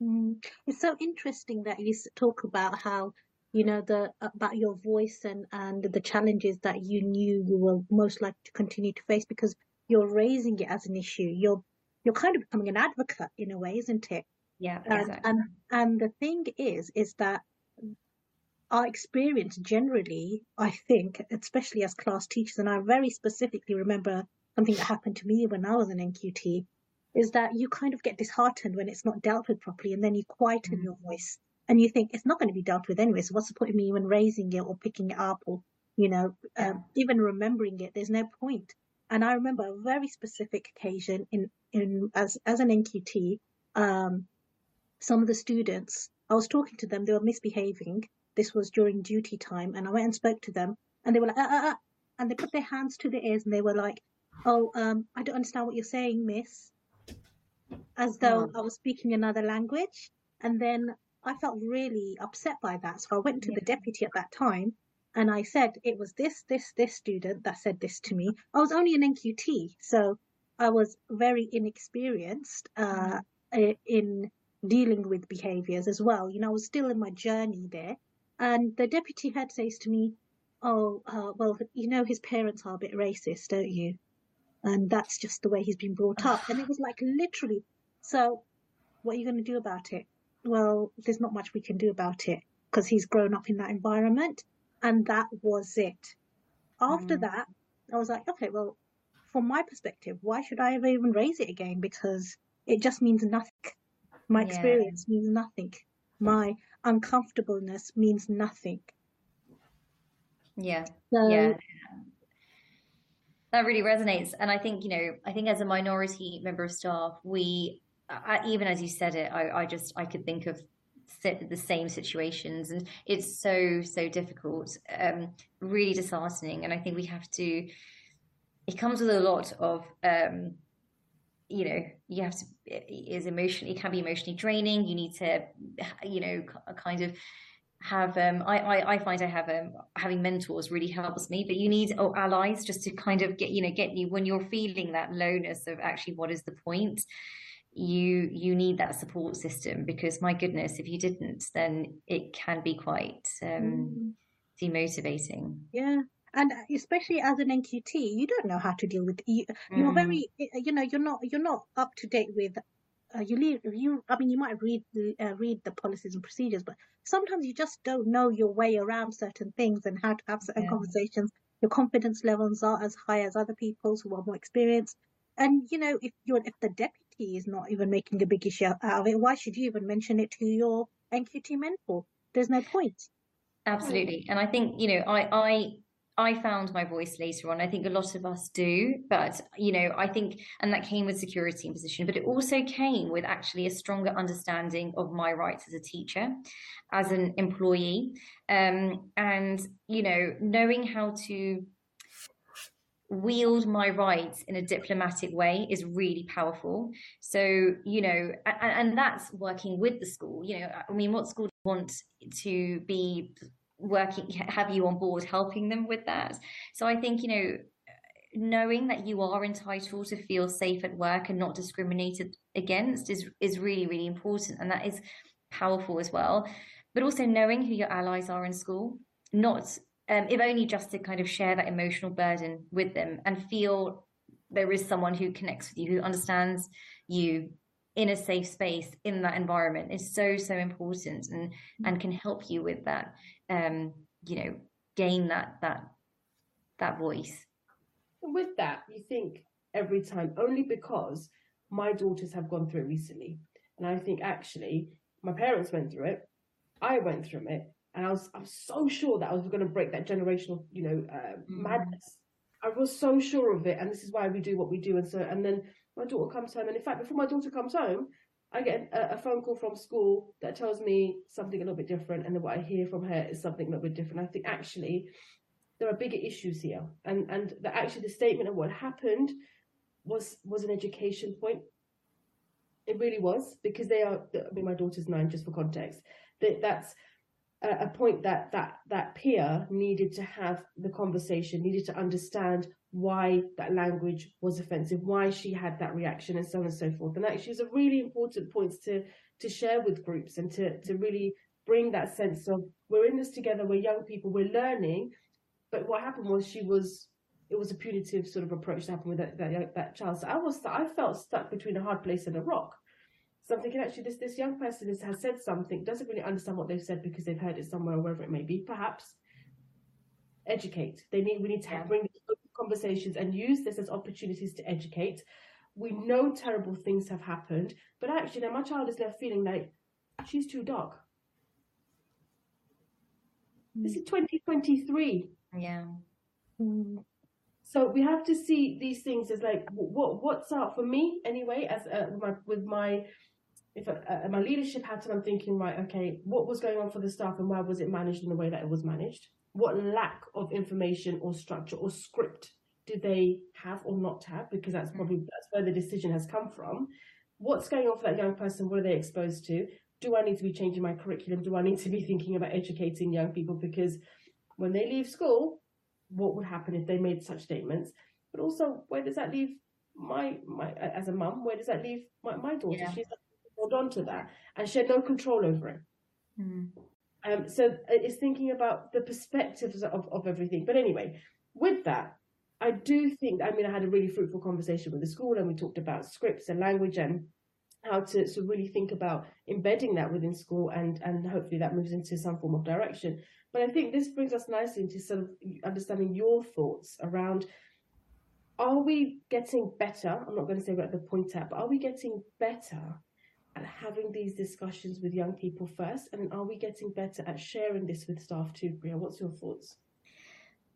Speaker 3: Mm. it's so interesting that you talk about how you know the about your voice and and the challenges that you knew you were most likely to continue to face because you're raising it as an issue you're you're kind of becoming an advocate in a way isn't it
Speaker 7: yeah
Speaker 3: and
Speaker 7: exactly.
Speaker 3: and, and the thing is is that our experience generally i think especially as class teachers and i very specifically remember something that happened to me when i was an nqt is that you kind of get disheartened when it's not dealt with properly and then you quieten mm-hmm. your voice and you think it's not going to be dealt with anyway. So what's the point of me even raising it or picking it up or, you know, um, even remembering it? There's no point. And I remember a very specific occasion in, in as, as an NQT, um, some of the students, I was talking to them, they were misbehaving. This was during duty time. And I went and spoke to them and they were like, ah, ah, ah. and they put their hands to their ears and they were like, oh, um, I don't understand what you're saying, miss. As though oh. I was speaking another language. And then I felt really upset by that. So I went to yeah. the deputy at that time and I said, it was this, this, this student that said this to me. I was only an NQT, so I was very inexperienced uh, mm. in dealing with behaviors as well. You know, I was still in my journey there. And the deputy head says to me, Oh, uh, well, you know, his parents are a bit racist, don't you? And that's just the way he's been brought up. and it *sighs* was like literally, so what are you going to do about it? Well, there's not much we can do about it because he's grown up in that environment. And that was it. After mm. that, I was like, okay, well, from my perspective, why should I ever even raise it again? Because it just means nothing. My yeah. experience means nothing. My uncomfortableness means nothing.
Speaker 7: Yeah. So, yeah. That really resonates. And I think, you know, I think as a minority member of staff, we I, even as you said it, I, I just I could think of the same situations, and it's so so difficult, um, really disheartening. And I think we have to. It comes with a lot of, um, you know, you have to is emotionally it can be emotionally draining. You need to, you know, kind of have um I, I i find i have um having mentors really helps me but you need oh, allies just to kind of get you know get you when you're feeling that lowness of actually what is the point you you need that support system because my goodness if you didn't then it can be quite um, mm. demotivating
Speaker 3: yeah and especially as an nqt you don't know how to deal with you, you're mm. very you know you're not you're not up to date with uh, you leave you i mean you might read the uh, read the policies and procedures but sometimes you just don't know your way around certain things and how to have certain yeah. conversations your confidence levels aren't as high as other people's who are more experienced and you know if you're if the deputy he is not even making a big issue out of it, why should you even mention it to your NQT mentor? There's no point.
Speaker 7: Absolutely. And I think, you know, I, I, I found my voice later on. I think a lot of us do, but you know, I think, and that came with security and position, but it also came with actually a stronger understanding of my rights as a teacher, as an employee, um, and you know, knowing how to wield my rights in a diplomatic way is really powerful. So, you know, and, and, that's working with the school. You know, I mean, what school want to be working, have you on board helping them with that? So I think, you know, knowing that you are entitled to feel safe at work and not discriminated against is is really really important and that is powerful as well but also knowing who your allies are in school not um, if only just to kind of share that emotional burden with them and feel there is someone who connects with you, who understands you in a safe space in that environment is so so important and and can help you with that um you know gain that that that voice.
Speaker 2: With that you think every time only because my daughters have gone through it recently. And i think actually my parents went through it. I went through it and I was I was so sure that I was going to break that generational, you know, uh, mm. madness. I was so sure of it, and this is why we do what we do. And so, and then my daughter comes home, and in fact, before my daughter comes home, I get a, a, phone call from school that tells me something a little bit different, and then what I hear from her is something a little bit different. I think actually, there are bigger issues here, and and the, actually the statement of what happened was was an education point. It really was because they are. I mean, my daughter's nine, just for context. That that's a, point that that that peer needed to have the conversation, needed to understand why that language was offensive, why she had that reaction, and so on and so forth. And actually, it's a really important points to to share with groups and to to really bring that sense of we're in this together, we're young people, we're learning. But what happened was she was it was a punitive sort of approach that happened with that that, that child. So I was I felt stuck between a hard place and a rock. So I'm thinking actually this this young person has, has said something, doesn't really understand what they've said because they've heard it somewhere or wherever it may be. Perhaps educate. They need we need to yeah. bring conversations and use this as opportunities to educate. We know terrible things have happened, but actually now my child is left feeling like she's too dark. This is 2023.
Speaker 7: Yeah.
Speaker 2: Mm. So we have to see these things as like what what's up for me anyway as uh, my with my if uh, uh, my leadership hat and I'm thinking right okay what was going on for the staff and why was it managed in the way that it was managed? What lack of information or structure or script did they have or not have? Because that's probably mm. that's where the decision has come from. What's going on for that young person? What are they exposed to? Do I need to be changing my curriculum? Do I need to be *laughs* thinking about educating young people? Because when they leave school what would happen if they made such statements? But also where does that leave my my as a mum where does that leave my, my daughter? Yeah. she's hold on to that and she had no control over it
Speaker 7: mm.
Speaker 2: um, so it's thinking about the perspectives of, of everything but anyway with that i do think i mean i had a really fruitful conversation with the school and we talked about scripts and language and how to, to really think about embedding that within school and and hopefully that moves into some form of direction but I think this brings us nicely into sort of understanding your thoughts around are we getting better? I'm not going to say we're at the point at, but are we getting better having these discussions with young people first? And are we getting better at sharing this with staff too, Priya? What's your thoughts?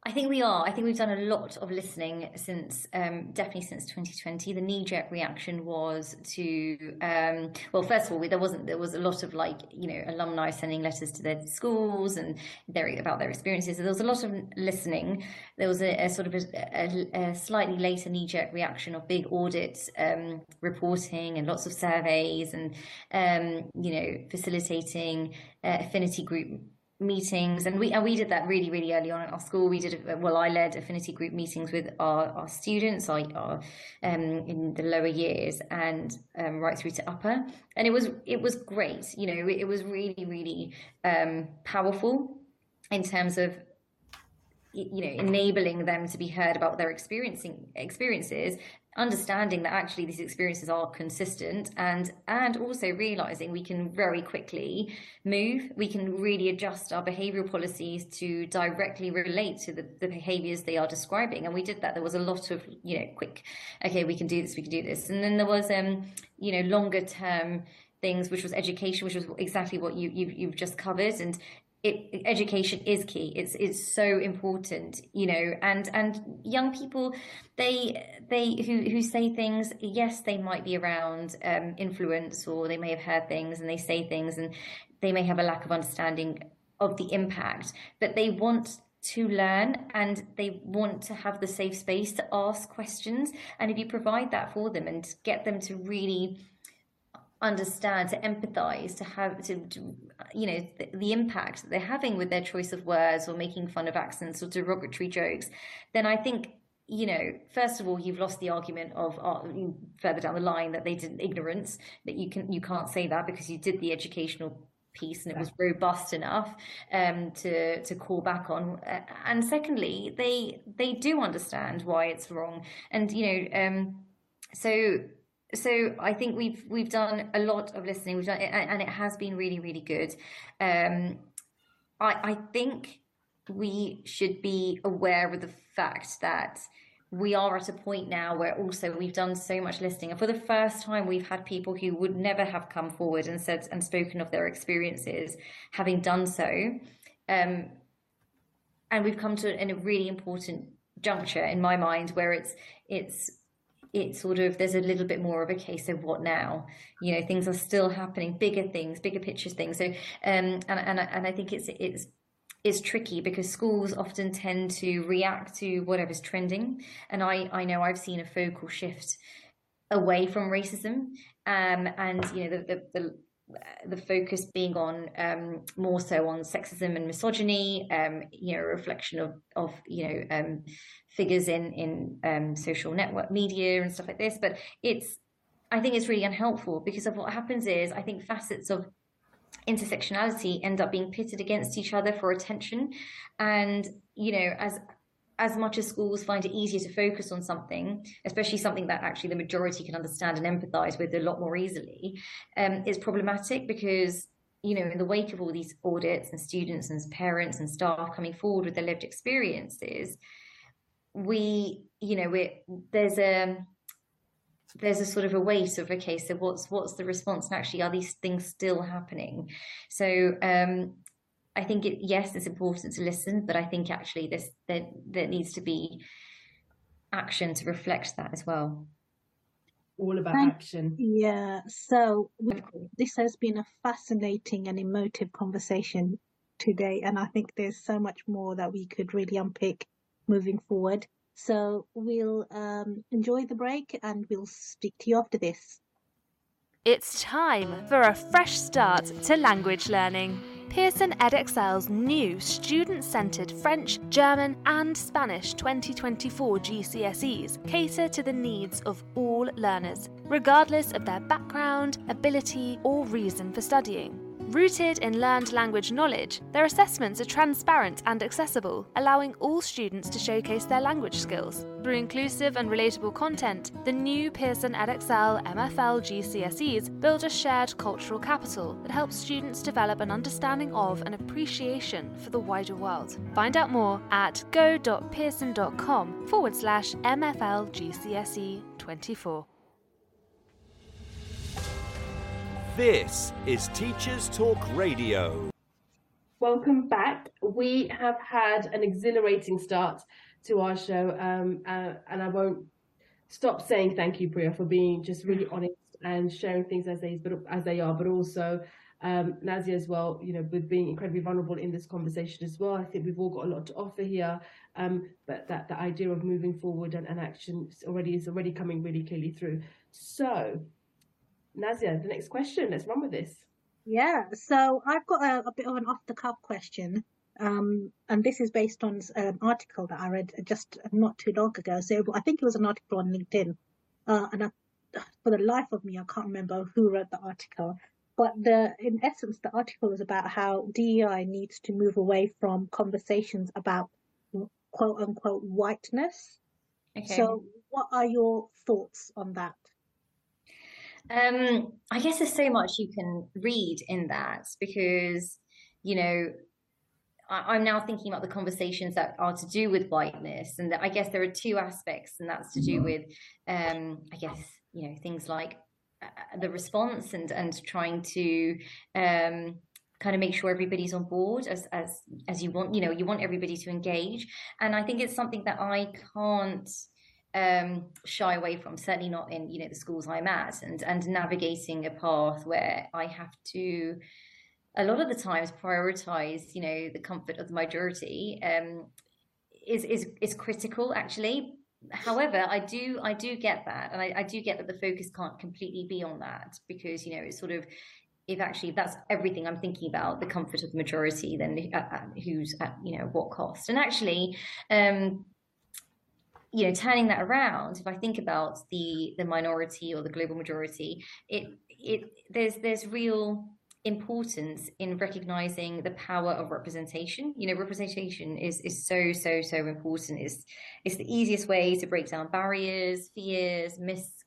Speaker 7: I think we are. I think we've done a lot of listening since, um, definitely since 2020. The knee-jerk reaction was to, um, well, first of all, there wasn't. There was a lot of like, you know, alumni sending letters to their schools and their about their experiences. So there was a lot of listening. There was a, a sort of a, a, a, slightly later knee-jerk reaction of big audit um, reporting and lots of surveys and, um, you know, facilitating uh, affinity group meetings and we and we did that really really early on at our school. We did well i led affinity group meetings with our, our students our um, in the lower years and um, right through to upper. And it was it was great you know it was really really um, powerful in terms of you know enabling them to be heard about their experiencing experiences understanding that actually these experiences are consistent and and also realizing we can very quickly move. We can really adjust our behavioral policies to directly relate to the, the behaviors they are describing. And we did that. There was a lot of you know quick okay we can do this we can do this. And then there was um you know longer term things which was education which was exactly what you, you you've just covered. And it, education is key. It's it's so important, you know. And and young people, they they who who say things. Yes, they might be around um, influence, or they may have heard things, and they say things, and they may have a lack of understanding of the impact. But they want to learn and they want to have the safe space to ask questions. And if you provide that for them and get them to really understand, to empathize, to have to, to you know the, the, impact that they're having with their choice of words or making fun of accents or derogatory jokes, then I think you know first of all you've lost the argument of uh, further down the line that they did ignorance that you can you can't say that because you did the educational piece and it was robust enough um, to to call back on. Uh, and secondly, they they do understand why it's wrong, and you know, um, so so I think we've we've done a lot of listening. We've done and it has been really really good. Um, I I think we should be aware of the fact that we are at a point now where also we've done so much listening and for the first time we've had people who would never have come forward and said and spoken of their experiences having done so um, and we've come to in a really important juncture in my mind where it's it's it's sort of there's a little bit more of a case of what now you know things are still happening bigger things bigger pictures things so um and and, and i think it's it's is tricky because schools often tend to react to whatever's trending. And I, I know I've seen a focal shift away from racism um, and, you know, the, the, the the focus being on um, more so on sexism and misogyny, um, you know, a reflection of of you know um, figures in in um, social network media and stuff like this. But it's I think it's really unhelpful because of what happens is I think facets of intersectionality end up being pitted against each other for attention and you know as as much as schools find it easier to focus on something especially something that actually the majority can understand and empathize with a lot more easily um, is problematic because you know in the wake of all these audits and students and parents and staff coming forward with their lived experiences we you know we there's a there's a sort of a weight of okay so what's what's the response? And actually are these things still happening? So um i think it yes it's important to listen but i think actually this there there needs to be action to reflect that as well.
Speaker 2: All about Thank, action.
Speaker 3: Yeah so this has been a fascinating and emotive conversation today and i think there's so much more that we could really unpick moving forward so we'll um, enjoy the break and we'll speak to you after this.
Speaker 4: It's time for a fresh start to language learning. Pearson Edexcel's new student centred French, German, and Spanish 2024 GCSEs cater to the needs of all learners, regardless of their background, ability, or reason for studying. Rooted in learned language knowledge, their assessments are transparent and accessible, allowing all students to showcase their language skills. Through inclusive and relatable content, the new Pearson Edexcel MFL GCSEs build a shared cultural capital that helps students develop an understanding of and appreciation for the wider world. Find out more at go.pearson.com forward slash MFL GCSE 24.
Speaker 1: This is Teachers Talk Radio.
Speaker 2: Welcome back. We have had an exhilarating start to our show, um, uh, and I won't stop saying thank you, Priya, for being just really honest and sharing things as they but as they are, but also um, Nazya as well. You know, with being incredibly vulnerable in this conversation as well. I think we've all got a lot to offer here. Um, but that the idea of moving forward and, and action already is already coming really clearly through. So Nazya, the next question. Let's run with this.
Speaker 3: Yeah, so I've got a, a bit of an off the cuff question. Um, and this is based on an article that I read just not too long ago. So I think it was an article on LinkedIn. Uh, and I, for the life of me, I can't remember who wrote the article. But the, in essence, the article was about how DEI needs to move away from conversations about quote unquote whiteness. Okay. So, what are your thoughts on that?
Speaker 7: Um, I guess there's so much you can read in that because, you know, I, am now thinking about the conversations that are to do with whiteness, and I guess there are two aspects, and that's to do mm-hmm. with, um, I guess, you know, things like uh, the response and and trying to um, kind of make sure everybody's on board as as as you want. You know, you want everybody to engage, and I think it's something that I can't um, shy away from. Certainly not in you know the schools I'm at, and and navigating a path where I have to a lot of the times prioritize you know the comfort of the majority um, is is is critical actually. However, I do I do get that, and I, I do get that the focus can't completely be on that because you know it's sort of if actually that's everything I'm thinking about, the comfort of the majority, then uh, uh, who's at you know what cost? And actually, um, you know turning that around if i think about the the minority or the global majority it it there's there's real importance in recognizing the power of representation. You know representation is is so so so important. It's it's the easiest way to break down barriers fears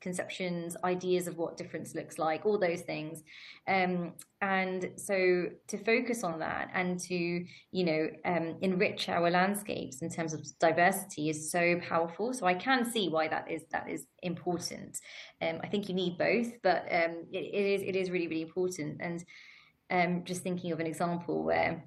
Speaker 7: misconceptions ideas of what difference looks like all those things. Um, and so to focus on that and to you know um, enrich our landscapes in terms of diversity is so powerful. So i can see why that is that is important. Um, i think you need both but um, it, it is it is really really important. And um, just thinking of an example where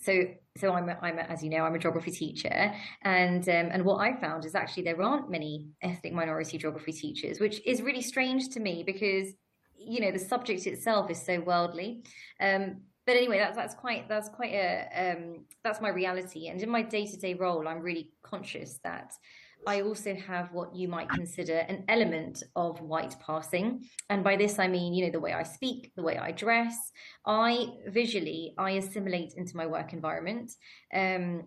Speaker 7: so so I'm a, I'm a, as you know I'm a geography teacher and um, and what I found is actually there aren't many ethnic minority geography teachers which is really strange to me because you know the subject itself is so worldly um, but anyway, that's that's quite that's quite a um, that's my reality. And in my day to day role, I'm really conscious that I also have what you might consider an element of white passing. And by this, I mean, you know, the way I speak, the way I dress. I visually, I assimilate into my work environment. Um,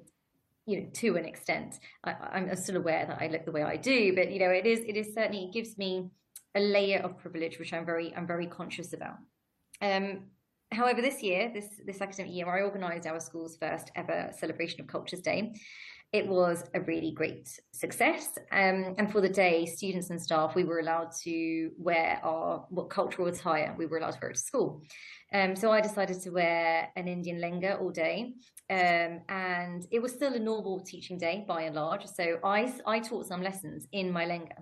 Speaker 7: you know, to an extent, I, am still aware that I look the way I do, but you know, it is, it is certainly, it gives me a layer of privilege, which I'm very, I'm very conscious about. Um, however, this year, this this academic year, I organised our school's first ever celebration of Cultures Day, it was a really great success. Um, and for the day, students and staff, we were allowed to wear our what cultural attire. We were allowed to wear to school. Um, so I decided to wear an Indian lenga all day. Um, and it was still a normal teaching day by and large. So I, I taught some lessons in my lenga.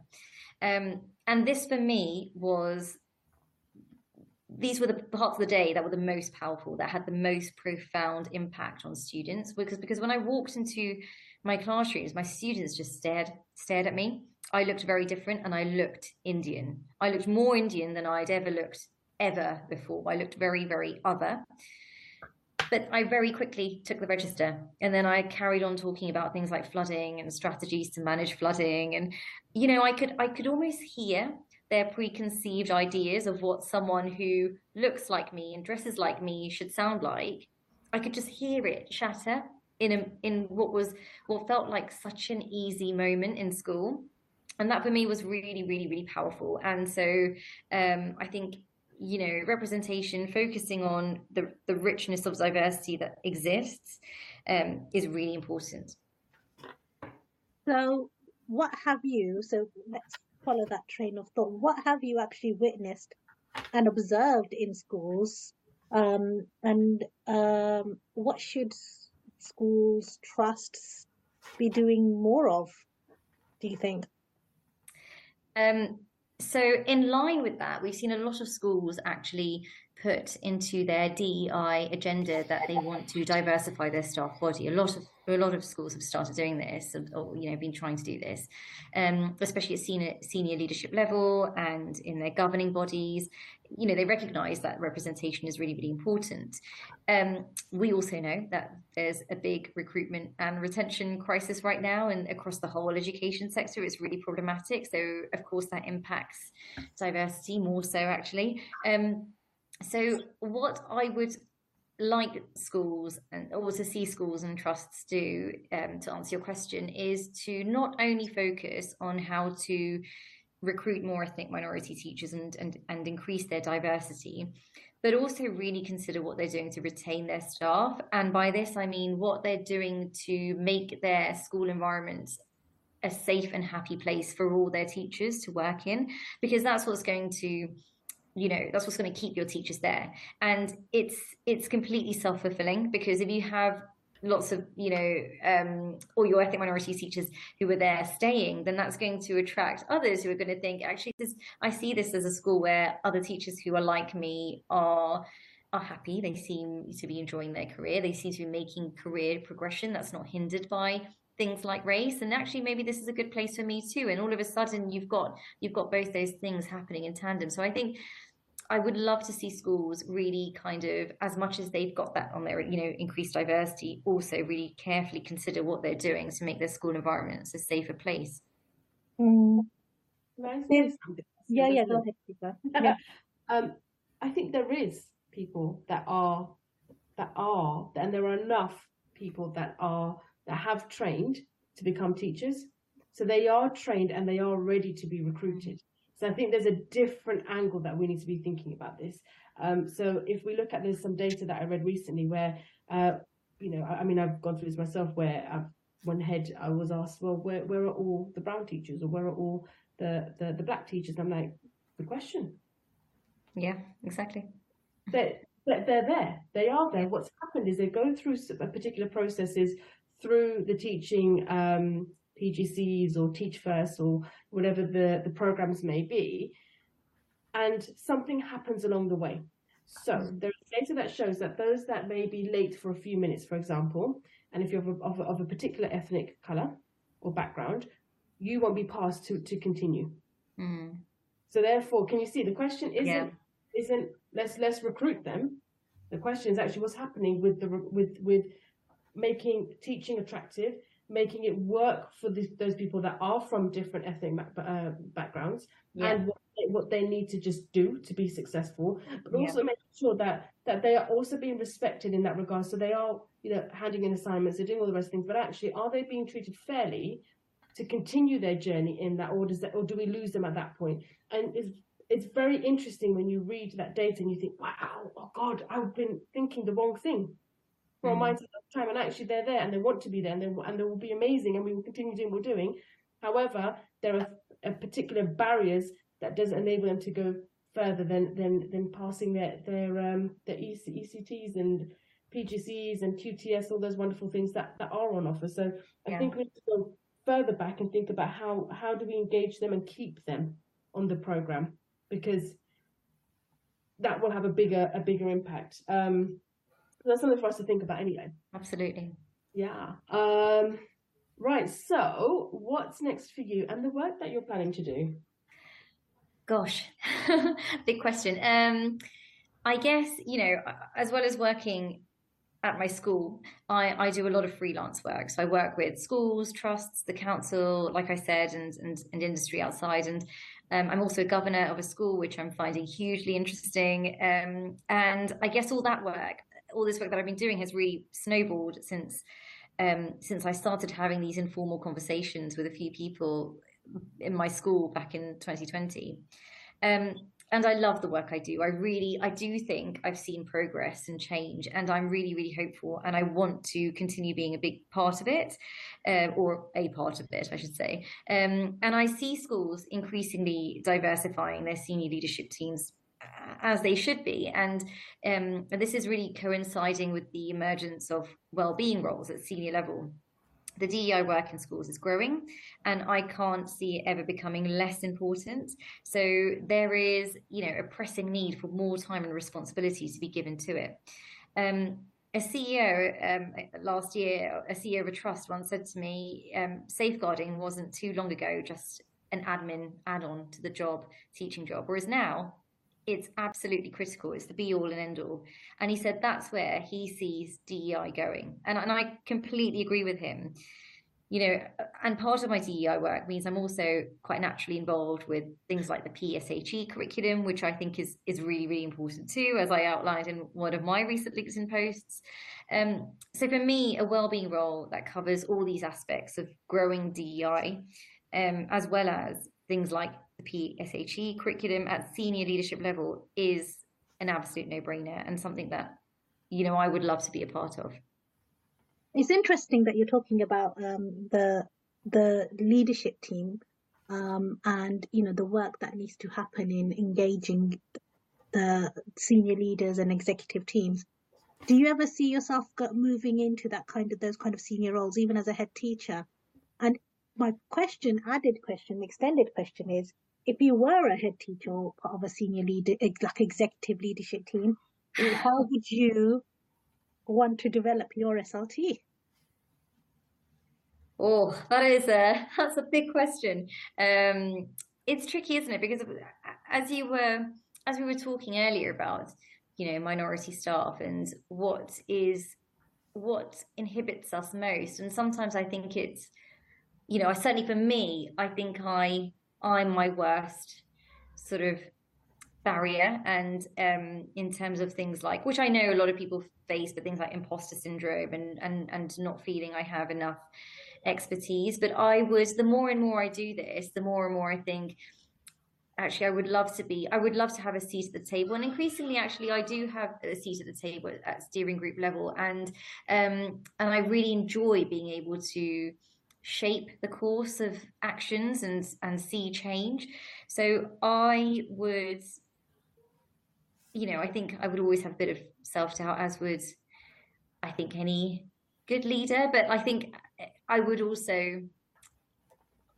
Speaker 7: Um, and this for me was these were the parts of the day that were the most powerful, that had the most profound impact on students. Because because when I walked into my classrooms, my students just stared stared at me. I looked very different and I looked Indian. I looked more Indian than I'd ever looked ever before. I looked very, very other. But I very quickly took the register and then I carried on talking about things like flooding and strategies to manage flooding. And, you know, I could I could almost hear their preconceived ideas of what someone who looks like me and dresses like me should sound like. I could just hear it shatter in a, in what was what felt like such an easy moment in school. And that for me was really really really powerful. And so um, i think you know representation focusing on the the richness of diversity that exists um, is really important.
Speaker 3: So what have you so let's follow that train of thought. What have you actually witnessed and observed in schools? Um, and um, what should schools, trusts be doing more of, do you think?
Speaker 7: Um, so, in line with that, we've seen a lot of schools actually put into their DEI agenda that they want to diversify their staff body. A lot of a lot of schools have started doing this, or you know, been trying to do this, um, especially at senior senior leadership level and in their governing bodies. You know, they recognise that representation is really, really important. Um, we also know that there's a big recruitment and retention crisis right now, and across the whole education sector, it's really problematic. So, of course, that impacts diversity more so, actually. Um, so, what I would like schools and or to see schools and trusts do um, to answer your question is to not only focus on how to recruit more ethnic minority teachers and, and, and increase their diversity, but also really consider what they're doing to retain their staff. And by this, I mean what they're doing to make their school environments a safe and happy place for all their teachers to work in, because that's what's going to you know that's what's going to keep your teachers there. And it's it's completely self-fulfilling because if you have lots of you know um, all your ethnic minority teachers who are there staying then that's going to attract others who are going to think actually this i see this as a school where other teachers who are like me are are happy. They seem to be enjoying their career. They seem to be making career progression that's not hindered by things like race and actually maybe this is a good place for me too and all of a sudden you've got you've got both those things happening in tandem so i think I would love to see schools really kind of, as much as they've got that on their, you know, increased diversity, also really carefully consider what they're doing to make their school environments a safer place.
Speaker 2: Mm. Yeah,
Speaker 3: yeah, go ahead, *laughs*
Speaker 2: Yeah. um, I think there is people that are that are, and there are enough people that are that have trained to become teachers. So they are trained and they are ready to be recruited. So I think there's a different angle that we need to be thinking about this. Um, so if we look at there's some data that I read recently where, uh, you know, I, I, mean, I've gone through this myself where I've, one head I was asked, well, where, where are all the brown teachers or where are all the, the, the black teachers? And I'm like, good question.
Speaker 7: Yeah, exactly.
Speaker 2: They're, they're, they're there. They are there. What's happened is they go through a particular processes through the teaching um, PGCEs or Teach First or whatever the, the programs may be, and something happens along the way. So mm. there's data that shows that those that may be late for a few minutes, for example, and if you're of a, of a, of a particular ethnic color or background, you won't be passed to, to continue. Mm. So therefore, can you see the question isn't yeah. isn't let's let's recruit them. The question is actually what's happening with the with with making teaching attractive, making it work for the, those people that are from different ethnic uh, backgrounds, yeah. and what they, what they need to just do to be successful, but also yeah. making sure that that they are also being respected in that regard. So they are, you know, handing in assignments, they're doing all the rest of things, but actually, are they being treated fairly to continue their journey in that, or does that, or do we lose them at that point? And it's it's very interesting when you read that data and you think, wow, oh God, I've been thinking the wrong thing for mm. a mindset of time. And actually, they're there and they want to be there and they, and they will be amazing and we will continue doing what we're doing. However, there are, are particular barriers that doesn't enable them to go further than than than passing their their um their ECTs and PGCEs and QTS, all those wonderful things that, that are on offer. So I think we need to go further back and think about how how do we engage them and keep them on the program because that will have a bigger a bigger impact. Um, that's something for us to think about anyway.
Speaker 7: Absolutely.
Speaker 2: Yeah. Um, right. So, what's next for you and the work that you're planning to do?
Speaker 7: Gosh, *laughs* big question. Um, I guess you know, as well as working at my school, I, I do a lot of freelance work. So I work with schools, trusts, the council, like I said, and and, and industry outside. And um, I'm also a governor of a school, which I'm finding hugely interesting. Um, and I guess all that work, all this work that I've been doing, has really snowballed since um, since I started having these informal conversations with a few people in my school back in 2020. Um, and I love the work I do. I really, I do think I've seen progress and change, and I'm really, really hopeful. And I want to continue being a big part of it, uh, or a part of it, I should say. Um, and I see schools increasingly diversifying their senior leadership teams as they should be. And um, this is really coinciding with the emergence of well-being roles at senior level the DEI work in schools is growing, and I can't see it ever becoming less important. So there is, you know, a pressing need for more time and responsibility to be given to it. Um, a CEO um, last year, a CEO of a trust once said to me, um, safeguarding wasn't too long ago just an admin add-on to the job, teaching job, whereas now it's absolutely critical. It's the be all and end all. And he said that's where he sees DEI going. And, and I completely agree with him. You know, and part of my DEI work means I'm also quite naturally involved with things like the PSHE curriculum, which I think is is really, really important too, as I outlined in one of my recent LinkedIn posts. Um, so for me, a wellbeing role that covers all these aspects of growing DEI, um, as well as things like PSHE curriculum at senior leadership level is an absolute no-brainer and something that you know I would love to be a part of.
Speaker 3: It's interesting that you're talking about um, the the leadership team um, and you know the work that needs to happen in engaging the senior leaders and executive teams. Do you ever see yourself moving into that kind of those kind of senior roles, even as a head teacher? And my question, added question, extended question is: if you were a head teacher or part of a senior leader, like executive leadership team, how would you want to develop your SLT?
Speaker 7: Oh, that is a *laughs* that's a big question. Um, it's tricky, isn't it? Because as you were as we were talking earlier about, you know, minority staff and what is what inhibits us most, and sometimes I think it's, you know, certainly for me, I think I I'm my worst sort of barrier. And um, in terms of things like which I know a lot of people face but things like imposter syndrome and and and not feeling I have enough expertise. But I was the more and more I do this the more and more I think actually I would love to be I would love to have a seat at the table. And increasingly actually I do have a seat at the table at steering group level. And um and I really enjoy being able to shape the course of actions and and see change. So i would you know i think i would always have a bit of self-doubt as would i think any good leader. But i think i would also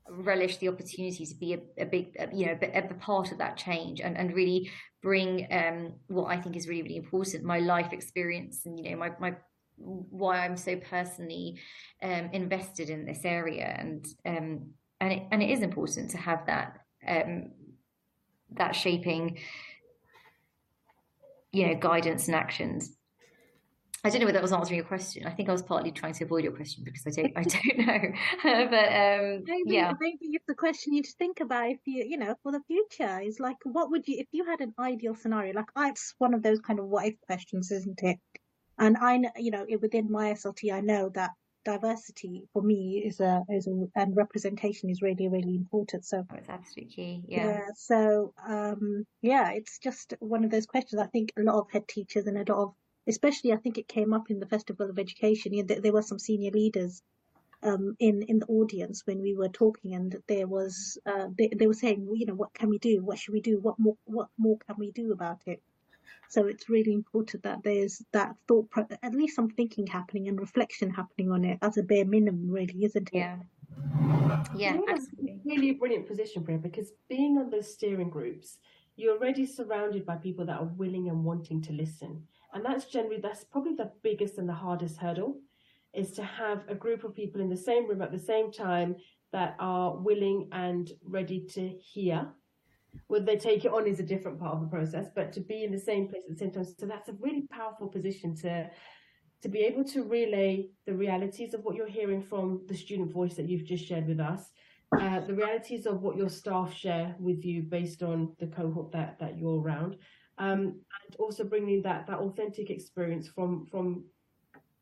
Speaker 7: relish the opportunity to be a, a big you know a, a, part of that change and, and really bring um, what i think is really really important my life experience and you know my, my why I'm so personally um, invested in this area, and um, and it, and it is important to have that um, that shaping, you know, guidance and actions. I don't know whether that was answering your question. I think I was partly trying to avoid your question because I don't, I *laughs* don't know. *laughs* but um,
Speaker 3: maybe,
Speaker 7: yeah,
Speaker 3: maybe it's the question you to think about if you, you know, for the future is like, what would you, if you had an ideal scenario? Like, it's one of those kind of what if questions, isn't it? And I, you know, within my SLT, I know that diversity for me is a is a and representation is really really important. So
Speaker 7: oh, it's absolutely key. Yeah.
Speaker 3: Yeah. So um, yeah, it's just one of those questions. I think a lot of head teachers and a lot of especially I think it came up in the Festival of Education. You know, there were some senior leaders um, in in the audience when we were talking, and there was uh, they they were saying, well, you know, what can we do? What should we do? What more what more can we do about it? So it's really important that there's that thought, at least some thinking happening and reflection happening on it as a bare minimum, really, isn't it?
Speaker 7: Yeah. Yeah, absolutely.
Speaker 2: Really a brilliant position, Priya, because being on those steering groups, you're already surrounded by people that are willing and wanting to listen and that's generally that's probably the biggest and the hardest hurdle is to have a group of people in the same room at the same time that are willing and ready to hear whether they take it on is a different part of the process but to be in the same place at the same time so that's a really powerful position to to be able to relay the realities of what you're hearing from the student voice that you've just shared with us uh, the realities of what your staff share with you based on the cohort that that you're around um, and also bringing that that authentic experience from from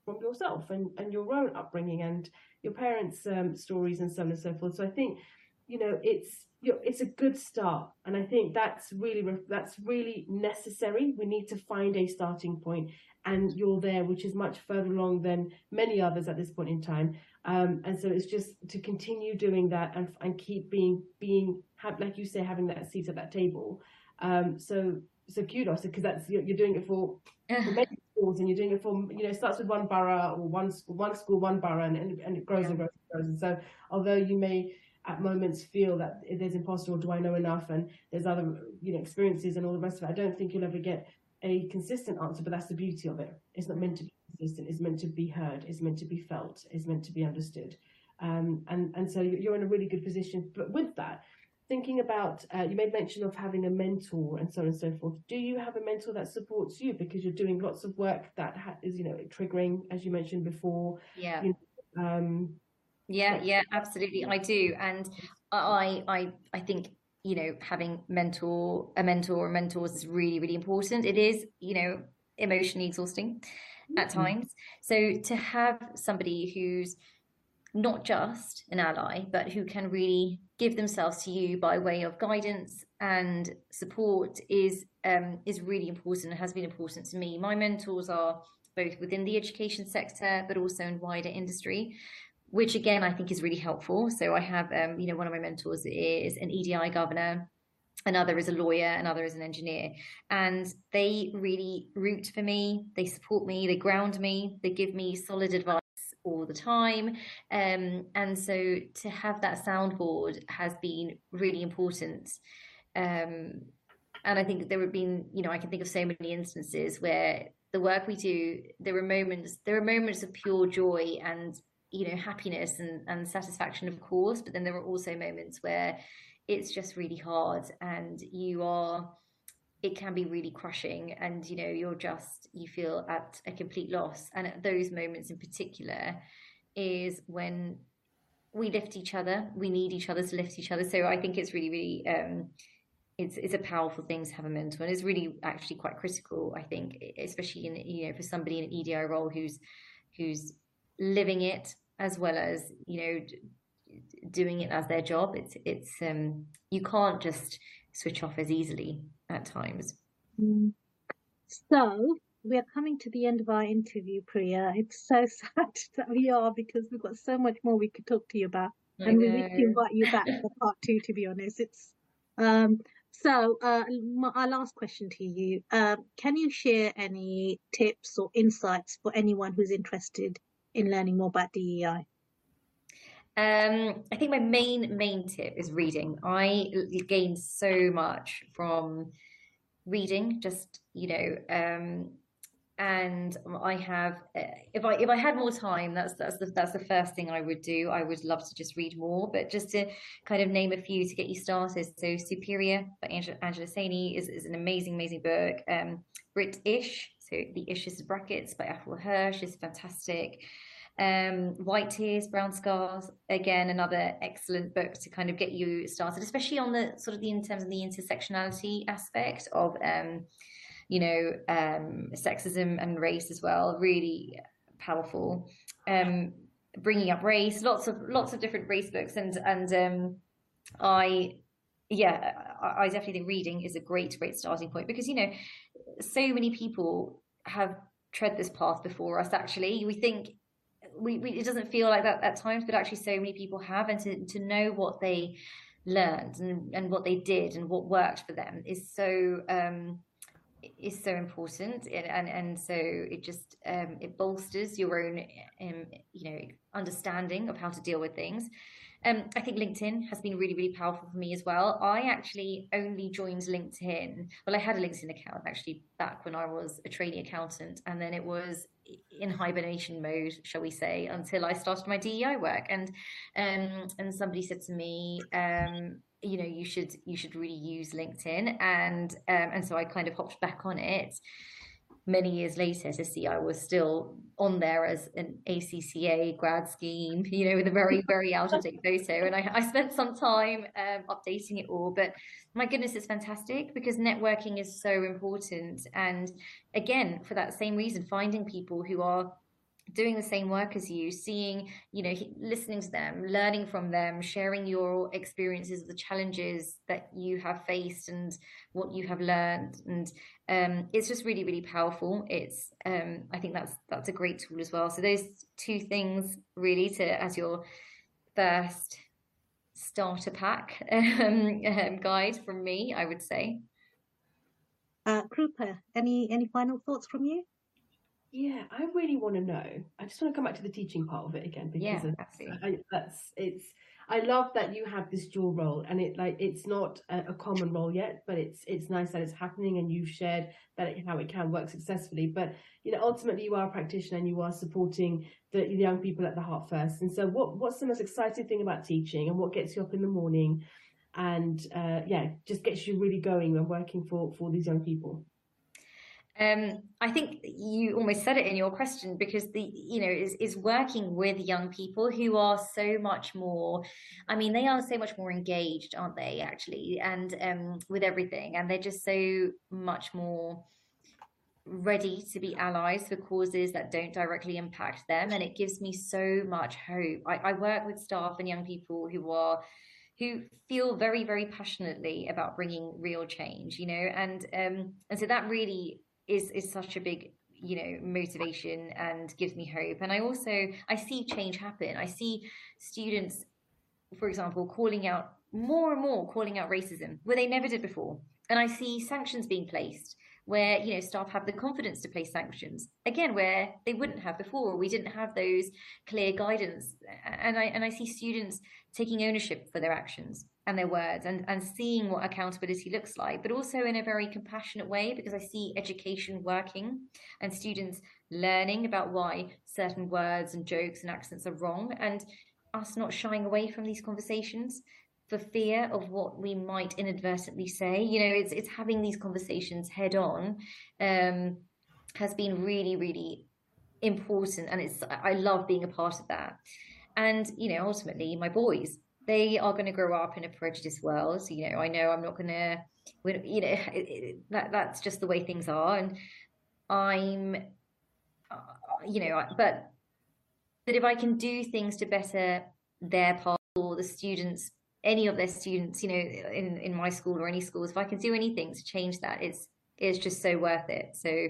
Speaker 2: from yourself and and your own upbringing and your parents' um, stories and so on and so forth. So I think you know it's you know, it's a good start, and I think that's really that's really necessary. We need to find a starting point, and you're there, which is much further along than many others at this point in time. Um, and so it's just to continue doing that and and keep being being have, like you say having that seat at that table. Um, so so kudos because that's you're, you're doing it for, for many schools and you're doing it for you know it starts with one borough or one school one school one borough and, and, and it grows yeah. and grows and grows and so although you may at moments feel that there's imposter or do I know enough? And there's other you know experiences and all the rest of it. I don't think you'll ever get a consistent answer but that's the beauty of it. It's not meant to be consistent. It's meant to be heard. It's meant to be felt. It's meant to be understood. Um, and and so you're in a really good position. But with that thinking about uh, you made mention of having a mentor and so on and so forth. Do you have a mentor that supports you? Because you're doing lots of work that ha- is you know triggering as you mentioned before.
Speaker 7: Yeah.
Speaker 2: You know, um,
Speaker 7: yeah yeah absolutely i do and i i i think you know having mentor a mentor or mentors is really really important it is you know emotionally exhausting mm-hmm. at times so to have somebody who's not just an ally, but who can really give themselves to you by way of guidance and support is um, is really important and has been important to me. My mentors are both within the education sector, but also in wider industry, which again I think is really helpful. So I have, um, you know, one of my mentors is an EDI governor. Another is a lawyer, another is an engineer. And they really root for me, they support me, they ground me, they give me solid advice all the time. Um, and so to have that soundboard has been really important. Um, and I think there have been, you know, I can think of so many instances where the work we do, there are moments, there are moments of pure joy and, you know, happiness and, and satisfaction, of course, but then there are also moments where it's just really hard and you are it can be really crushing and you know you're just you feel at a complete loss. And at those moments in particular is when we lift each other we need each other to lift each other. So i think it's really really um it's it's a powerful thing to have a mentor and it's really actually quite critical i think especially in you know for somebody in an edi role who's who's living it as well as you know doing it as their job it's it's um you can't just switch off as easily at times.
Speaker 3: Mm. So we are coming to the end of our interview, Priya. It's so *laughs* sad that we are because we've got so much more we could talk to you about, I and know. we need to invite you back for part two. To be honest, it's um. So, uh, my, our last question to you: uh, Can you share any tips or insights for anyone who's interested in learning more about DEI?
Speaker 7: Um, I think my main main tip is reading. I gained so much from reading. Just you know, um, and I have uh, if I if I had more time, that's that's the that's the first thing I would do. I would love to just read more, but just to kind of name a few to get you started. So, Superior by Angela, Angela Saini is is an amazing amazing book. Um, British So the Issues of Brackets by Afua Hirsch is fantastic. Um, White Tears, Brown Scars, again, another excellent book to kind of get you started, especially on the sort of the in terms of the intersectionality aspect of, um, you know, um, sexism and race as well. Really powerful. Um, bringing up race, lots of lots of different race books, and and um, I, yeah, I, I definitely think reading is a great great starting point because you know, so many people have tread this path before us. Actually, we think we, we, it doesn't feel like that at times, but actually so many people have, and to to know what they learned and, and what they did and what worked for them is so um, is so important, and and, and so it just um, it bolsters your own um, you know understanding of how to deal with things. Um, I think LinkedIn has been really, really powerful for me as well. I actually only joined LinkedIn. Well, I had a LinkedIn account actually back when I was a trainee accountant, and then it was in hibernation mode, shall we say, until I started my DEI work. And um, and somebody said to me, um, you know, you should you should really use LinkedIn, and um, and so I kind of hopped back on it many years later to see I was still on there as an ACCA grad scheme, *laughs* you know, with a very, *laughs* very out of date photo. And I, I, spent some time um, updating it all. But my goodness, it's fantastic because networking is so important. And again, for that same reason, finding people who are doing the same work as you seeing you know listening to them learning from them sharing your experiences the challenges that you have faced and what you have learned. And um, it's just really really powerful. It's um, i think that's that's a great tool as well. So those two things really to as your first starter pack *laughs* um, um guide from me i would say.
Speaker 3: Uh Krupa, any any final thoughts from you
Speaker 2: yeah, I really want to know. I just want to come back to the teaching part of it again because
Speaker 7: yeah, absolutely.
Speaker 2: I, that's it's. I love that you have this dual role, and it like it's not a, a, common role yet, but it's it's nice that it's happening, and you've shared that it, how it can work successfully. But you know, ultimately, you are a practitioner, and you are supporting the, the young people at the heart first. And so, what what's the most exciting thing about teaching, and what gets you up in the morning, and uh, yeah, just gets you really going and working for for these young people.
Speaker 7: Um, I think you almost said it in your question because the you know is is working with young people who are so much more. I mean, they are so much more engaged, aren't they? Actually, and um, with everything, and they're just so much more ready to be allies for causes that don't directly impact them, and it gives me so much hope. I, I work with staff and young people who are who feel very very passionately about bringing real change you know and um and so that really is is such a big you know motivation and gives me hope. And i also i see change happen. I see students for example calling out more and more calling out racism where they never did before. And i see sanctions being placed where you know staff have the confidence to place sanctions again where they wouldn't have before. We didn't have those clear guidance. And i and i see students taking ownership for their actions and their words and, and seeing what accountability looks like, but also in a very compassionate way because I see education working and students learning about why certain words and jokes and accents are wrong and us not shying away from these conversations for fear of what we might inadvertently say. You know, it's it's having these conversations head on um, has been really, really important and it's I love being a part of that. And, you know, ultimately my boys they are going to grow up in a prejudiced world. So, You know, I know I'm not going to, you know, *laughs* it, it, that that's just the way things are, and I'm, uh, you know, but but if I can do things to better their part or the students, any of their students, you know, in in my school or any schools, if I can do anything to change that, it's it's just so worth it. So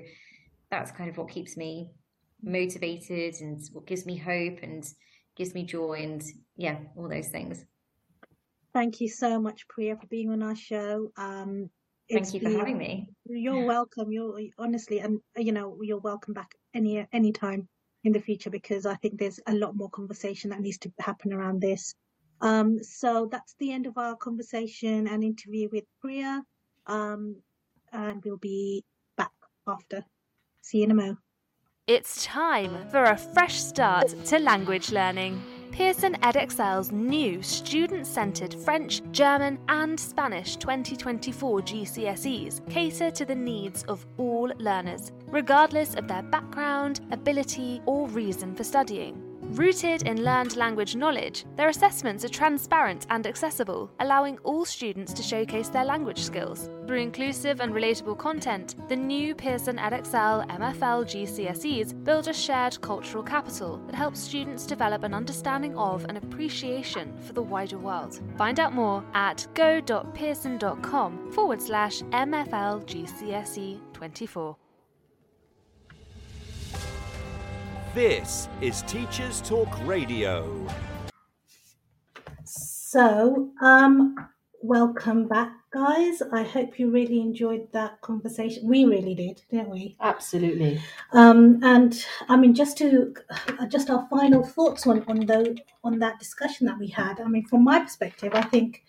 Speaker 7: that's kind of what keeps me motivated and what gives me hope and gives me joy and yeah, all those things.
Speaker 3: Thank you so much, Priya, for being on our show. Um,
Speaker 7: Thank you for having me.
Speaker 3: You're welcome. You're honestly, and you know, you're welcome back any any time in the future because I think there's a lot more conversation that needs to happen around this. Um, so that's the end of our conversation and interview with Priya. Um, and we'll be back after. See you in a mo.
Speaker 4: It's time for a fresh start to language learning. Pearson Edexcel's new student centred French, German, and Spanish 2024 GCSEs cater to the needs of all learners, regardless of their background, ability, or reason for studying. Rooted in learned language knowledge, their assessments are transparent and accessible, allowing all students to showcase their language skills. Through inclusive and relatable content, the new Pearson Edexcel MFL GCSEs build a shared cultural capital that helps students develop an understanding of and appreciation for the wider world. Find out more at go.pearson.com forward slash MFL GCSE 24.
Speaker 1: This is Teachers Talk Radio.
Speaker 3: So, um, welcome back, guys. I hope you really enjoyed that conversation. We really did, didn't we?
Speaker 2: Absolutely.
Speaker 3: Um, and I mean, just to just our final thoughts on on the on that discussion that we had. I mean, from my perspective, I think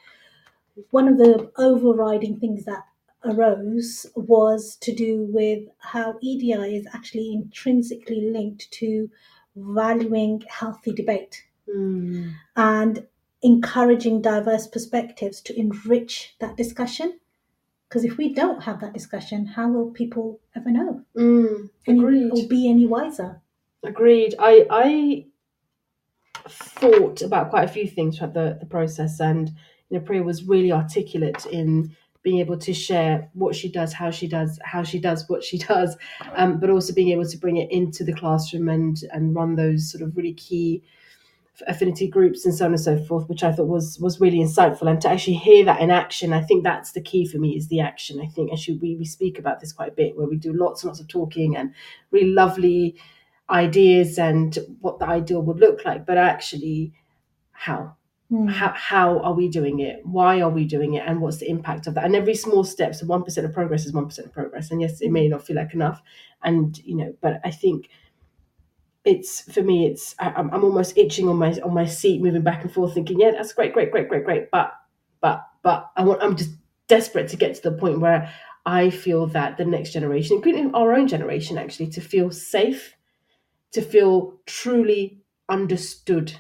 Speaker 3: one of the overriding things that arose was to do with how EDI is actually intrinsically linked to valuing healthy debate
Speaker 2: Mm.
Speaker 3: and encouraging diverse perspectives to enrich that discussion. Because if we don't have that discussion, how will people ever know
Speaker 2: Mm.
Speaker 3: any,
Speaker 2: Agreed.
Speaker 3: or be any wiser?
Speaker 2: Agreed. I I thought about quite a few things throughout the, the process, and you know, Priya was really articulate in being able to share what she does, how she does, how she does what she does, um, but also being able to bring it into the classroom and and run those sort of really key affinity groups and so on and so forth, which I thought was was really insightful. And to actually hear that in action, I think that's the key for me is the action. I think actually we, we speak about this quite a bit where we do lots and lots of talking and really lovely ideas and what the ideal would look like, but actually how
Speaker 3: Hmm.
Speaker 2: how, how are we doing it? Why are we doing it? And what's the impact of that? And every small step so 1% of progress is 1% of progress. And yes it may not feel like enough. And you know but i think it's for me it's I, I'm almost itching on my on my seat moving back and forth thinking yeah that's great great great great great. But but but i want i'm just desperate to get to the point where i feel that the next generation including our own generation actually to feel safe to feel truly understood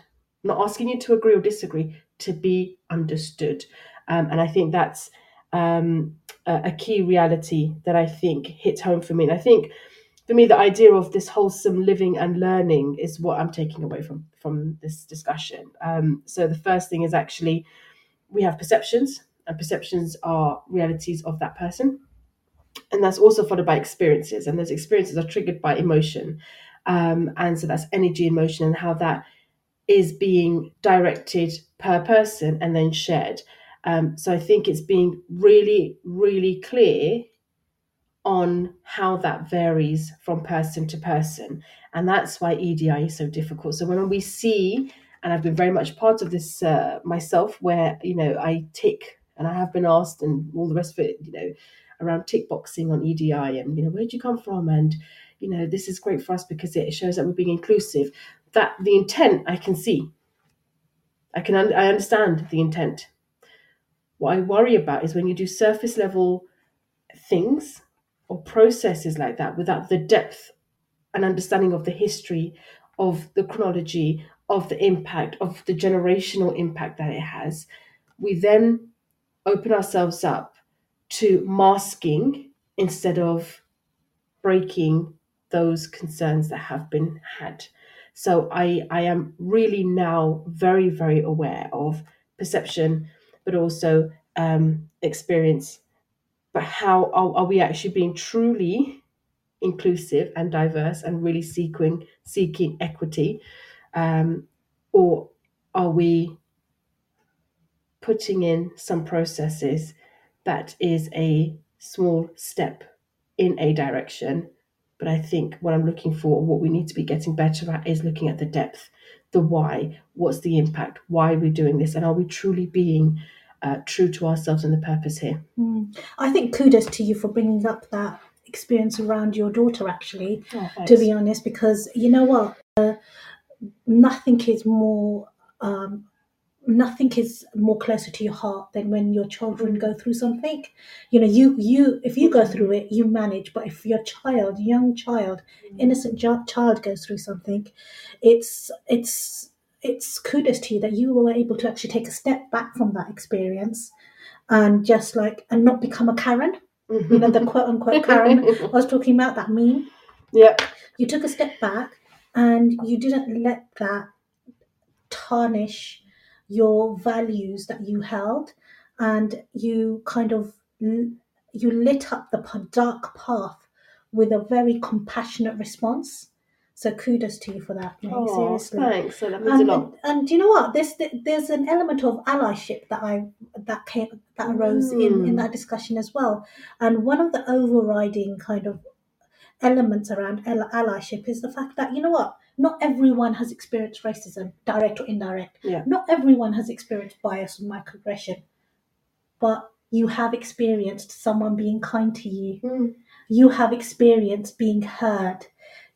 Speaker 2: I'm not asking you to agree or disagree to be understood. Um, and i think that's um, a, a key reality that i think hits home for me. And i think for me the idea of this wholesome living and learning is what i'm taking away from from this discussion. Um, so the first thing is actually we have perceptions and perceptions are realities of that person. And that's also followed by experiences and those experiences are triggered by emotion. Um, and so that's energy and motion and how that is being directed per person and then shared. Um, so I think it's being really, really clear on how that varies from person to person. And that's why EDI is so difficult. So when we see, and I've been very much part of this uh, myself, where, you know, I tick and I have been asked and all the rest of it, you know, around tick boxing on EDI and, you know, where'd you come from? And, you know, this is great for us because it shows that we're being inclusive. That the intent I can see. I can I understand the intent. What I worry about is when you do surface level things or processes like that without the depth and understanding of the history, of the chronology, of the impact, of the generational impact that it has, we then open ourselves up to masking instead of breaking those concerns that have been had. So I, I am really now very, very aware of perception, but also um, experience. But how are, are we actually being truly inclusive and diverse and really seeking seeking equity, um, or are we putting in some processes that is a small step in a direction? But I think what I'm looking for, what we need to be getting better at, is looking at the depth, the why, what's the impact, why are we doing this, and are we truly being uh, true to ourselves and the purpose here?
Speaker 3: Mm. I think kudos to you for bringing up that experience around your daughter, actually,
Speaker 2: Oh,
Speaker 3: to be honest, because you know what? Uh, nothing is more. Um, nothing is more closer to your heart than when your children mm-hmm. go through something you know you you if you go mm-hmm. through it you manage but if your child young child mm-hmm. innocent child goes through something it's it's it's kudos to you that you were able to actually take a step back from that experience and just like and not become a Karen. You know, the quote unquote Karen I was talking about, that meme. *laughs*
Speaker 2: Yep.
Speaker 3: You took a step back and you didn't let that tarnish your values that you held and you kind of you lit up the dark path with a very compassionate response so kudos to you for that mate,
Speaker 2: Oh,
Speaker 3: seriously
Speaker 2: thanks. So that means a
Speaker 3: and,
Speaker 2: lot.
Speaker 3: and do you know what? There's there's an element of allyship that I that came that arose in in
Speaker 2: Mm.
Speaker 3: that discussion as well. And one of the overriding kind of elements around allyship is the fact that you know what? Not everyone has experienced racism, direct or indirect.
Speaker 2: Yeah.
Speaker 3: Not everyone has experienced bias and microaggression, but you have experienced someone being kind to you
Speaker 2: Mm.
Speaker 3: you have experienced being heard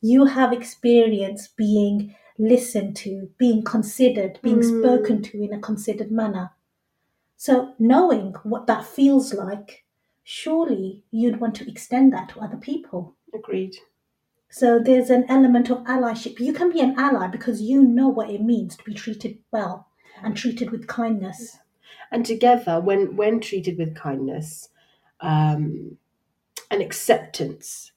Speaker 3: you have experienced being listened to being considered being
Speaker 2: Mm.
Speaker 3: spoken to in a considered manner so knowing what that feels like surely you'd want to extend that to other people
Speaker 2: Agreed.
Speaker 3: So there's an element of allyship. You can be an ally because you know what it means to be treated well and treated with kindness.
Speaker 2: And together when when treated with kindness um, and acceptance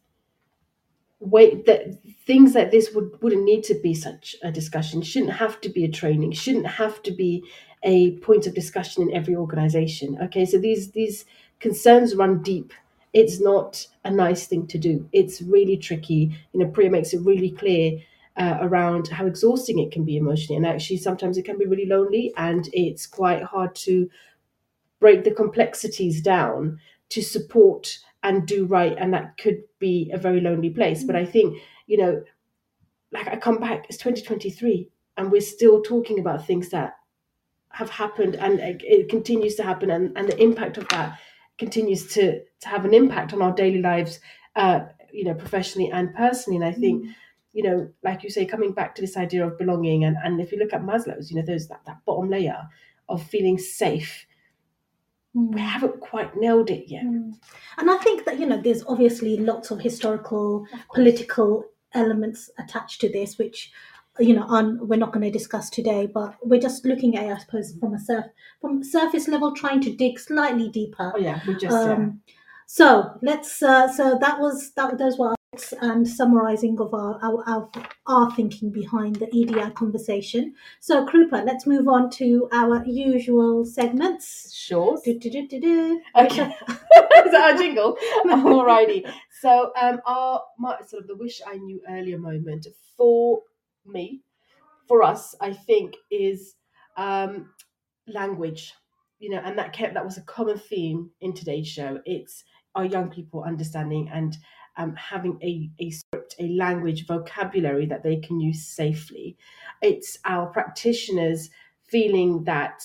Speaker 2: wait that things like this would wouldn't need to be such a discussion. Shouldn't have to be a training. Shouldn't have to be a point of discussion in every organization. Okay so these these concerns run deep it's not a nice thing to do. It's really tricky. You know priya makes it really clear uh, around how exhausting it can be emotionally. And actually sometimes it can be really lonely and it's quite hard to break the complexities down to support and do right. And that could be a very lonely place. But i think you know like i come back it's 2023 and we're still talking about things that have happened and it it continues to happen and, and the impact of that continues to to have an impact on our daily lives uh you know professionally and personally. And i think you know like you say coming back to this idea of belonging and and if you look at maslow's you know there's that, that bottom layer of feeling safe.
Speaker 3: Mm.
Speaker 2: we haven't quite nailed it yet.
Speaker 3: Mm. And I think that, you know, there's obviously lots of historical, political elements attached to this, which, you know, on, we're not going to discuss today, but we're just looking at, it, I suppose, from a surf, from surface level, trying to dig slightly deeper.
Speaker 2: oh yeah we just yeah.
Speaker 3: Um, so let's. Uh, so that was that. Those were and summarising of our, our our our thinking behind the EDI conversation. So Krupa, let's move on to our usual segments.
Speaker 2: sure
Speaker 3: do, do, do.
Speaker 2: Okay. *laughs* *laughs* Is that our jingle? Alrighty. So, um, our my, sort of the wish I knew earlier moment for me, for us, I think is um, language. You know, and that kept that was a common theme in today's show. It's our young people understanding and um, having a, a script, a language, vocabulary that they can use safely. It's our practitioners feeling that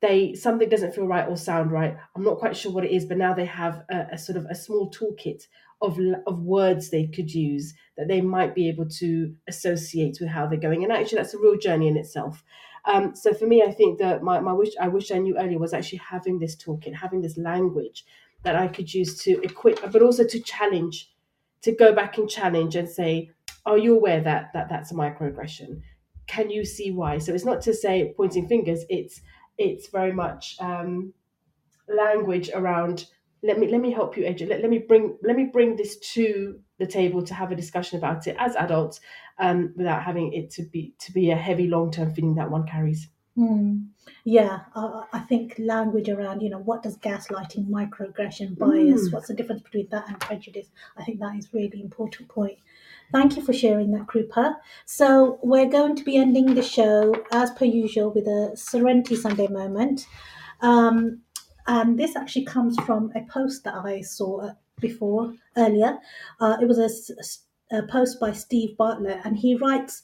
Speaker 2: they something doesn't feel right or sound right. I'm not quite sure what it is, but now they have a, a sort of a small toolkit of of words they could use that they might be able to associate with how they're going. And actually, that's a real journey in itself. Um, so for me, I think that my, my wish I wish I knew earlier was actually having this toolkit, having this language that I could use to equip, but also to challenge, to go back and challenge and say, "Are you aware that that that's a microaggression? Can you see why?" So it's not to say pointing fingers. It's it's very much um, language around let me let me help you educate let, let me bring let me bring this to the table to have a discussion about it as adults um, without having it to be to be a heavy long-term feeling that one carries
Speaker 3: Hmm. Yeah, uh, I think language around, you know, what does gaslighting, microaggression, bias,
Speaker 2: Mm.
Speaker 3: what's the difference between that and prejudice? I think that is really important point. Thank you for sharing that, Krupa. So we're going to be ending the show as per usual with a Serenity Sunday moment. Um, and this actually comes from a post that I saw uh, before earlier. Uh, it was a post by Steve Bartlett, and he writes,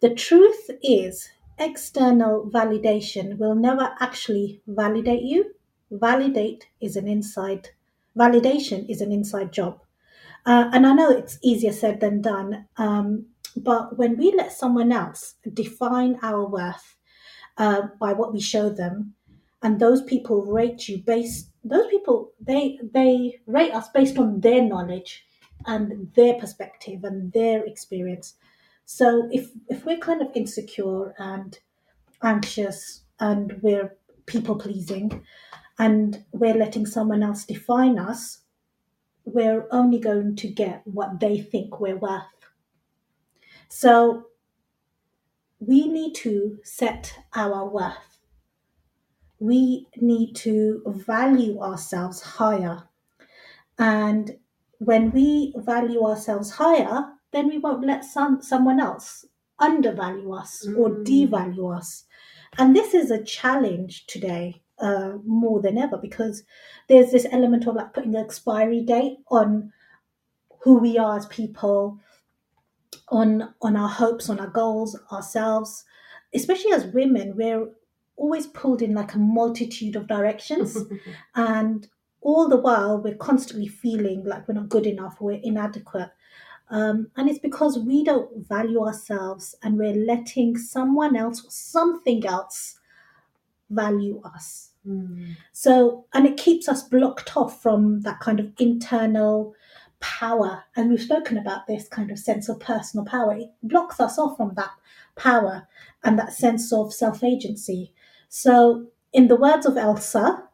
Speaker 3: "The truth is." External validation will never actually validate you. Validate is an inside validation is an inside job. Uh, and I know it's easier said than done, um, but when we let someone else define our worth uh, by what we show them, and those people rate you based, those people they they rate us based on their knowledge and their perspective and their experience. So if if we're kind of insecure and anxious and we're people pleasing and we're letting someone else define us, we're only going to get what they think we're worth. So we need to set our worth. We need to value ourselves higher. And when we value ourselves higher, then we won't let some, someone else undervalue us or
Speaker 2: Mm.
Speaker 3: devalue us. And this is a challenge today uh, more than ever because there's this element of like putting an expiry date on who we are as people, on on our hopes, on our goals, ourselves. Especially as women, we're always pulled in like a multitude of directions, *laughs* and all the while we're constantly feeling like we're not good enough, we're inadequate. Um, and it's because we don't value ourselves and we're letting someone else or something else value us.
Speaker 2: Mm.
Speaker 3: So, and it keeps us blocked off from that kind of internal power. And we've spoken about this kind of sense of personal power. It blocks us off from that power and that sense of self agency. So, in the words of Elsa,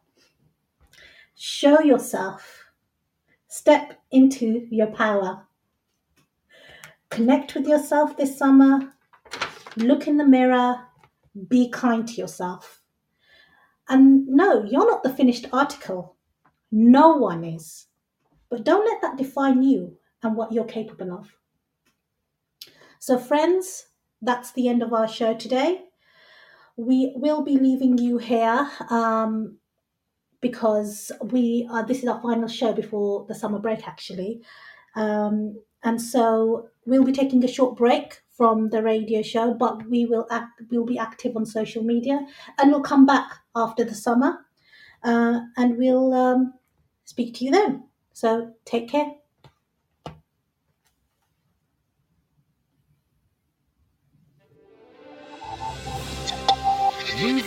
Speaker 3: show yourself, step into your power, connect with yourself this summer, look in the mirror, be kind to yourself. And no, you're not the finished article. No one is. But don't let that define you and what you're capable of. So, friends, that's the end of our show today. We will be leaving you here um, because we are, this is our final show before the summer break, actually. Um, and so we'll be taking a short break from the radio show, but we will act, we'll be active on social media, and we'll come back after the summer, uh, and we'll um, speak to you then. So take care.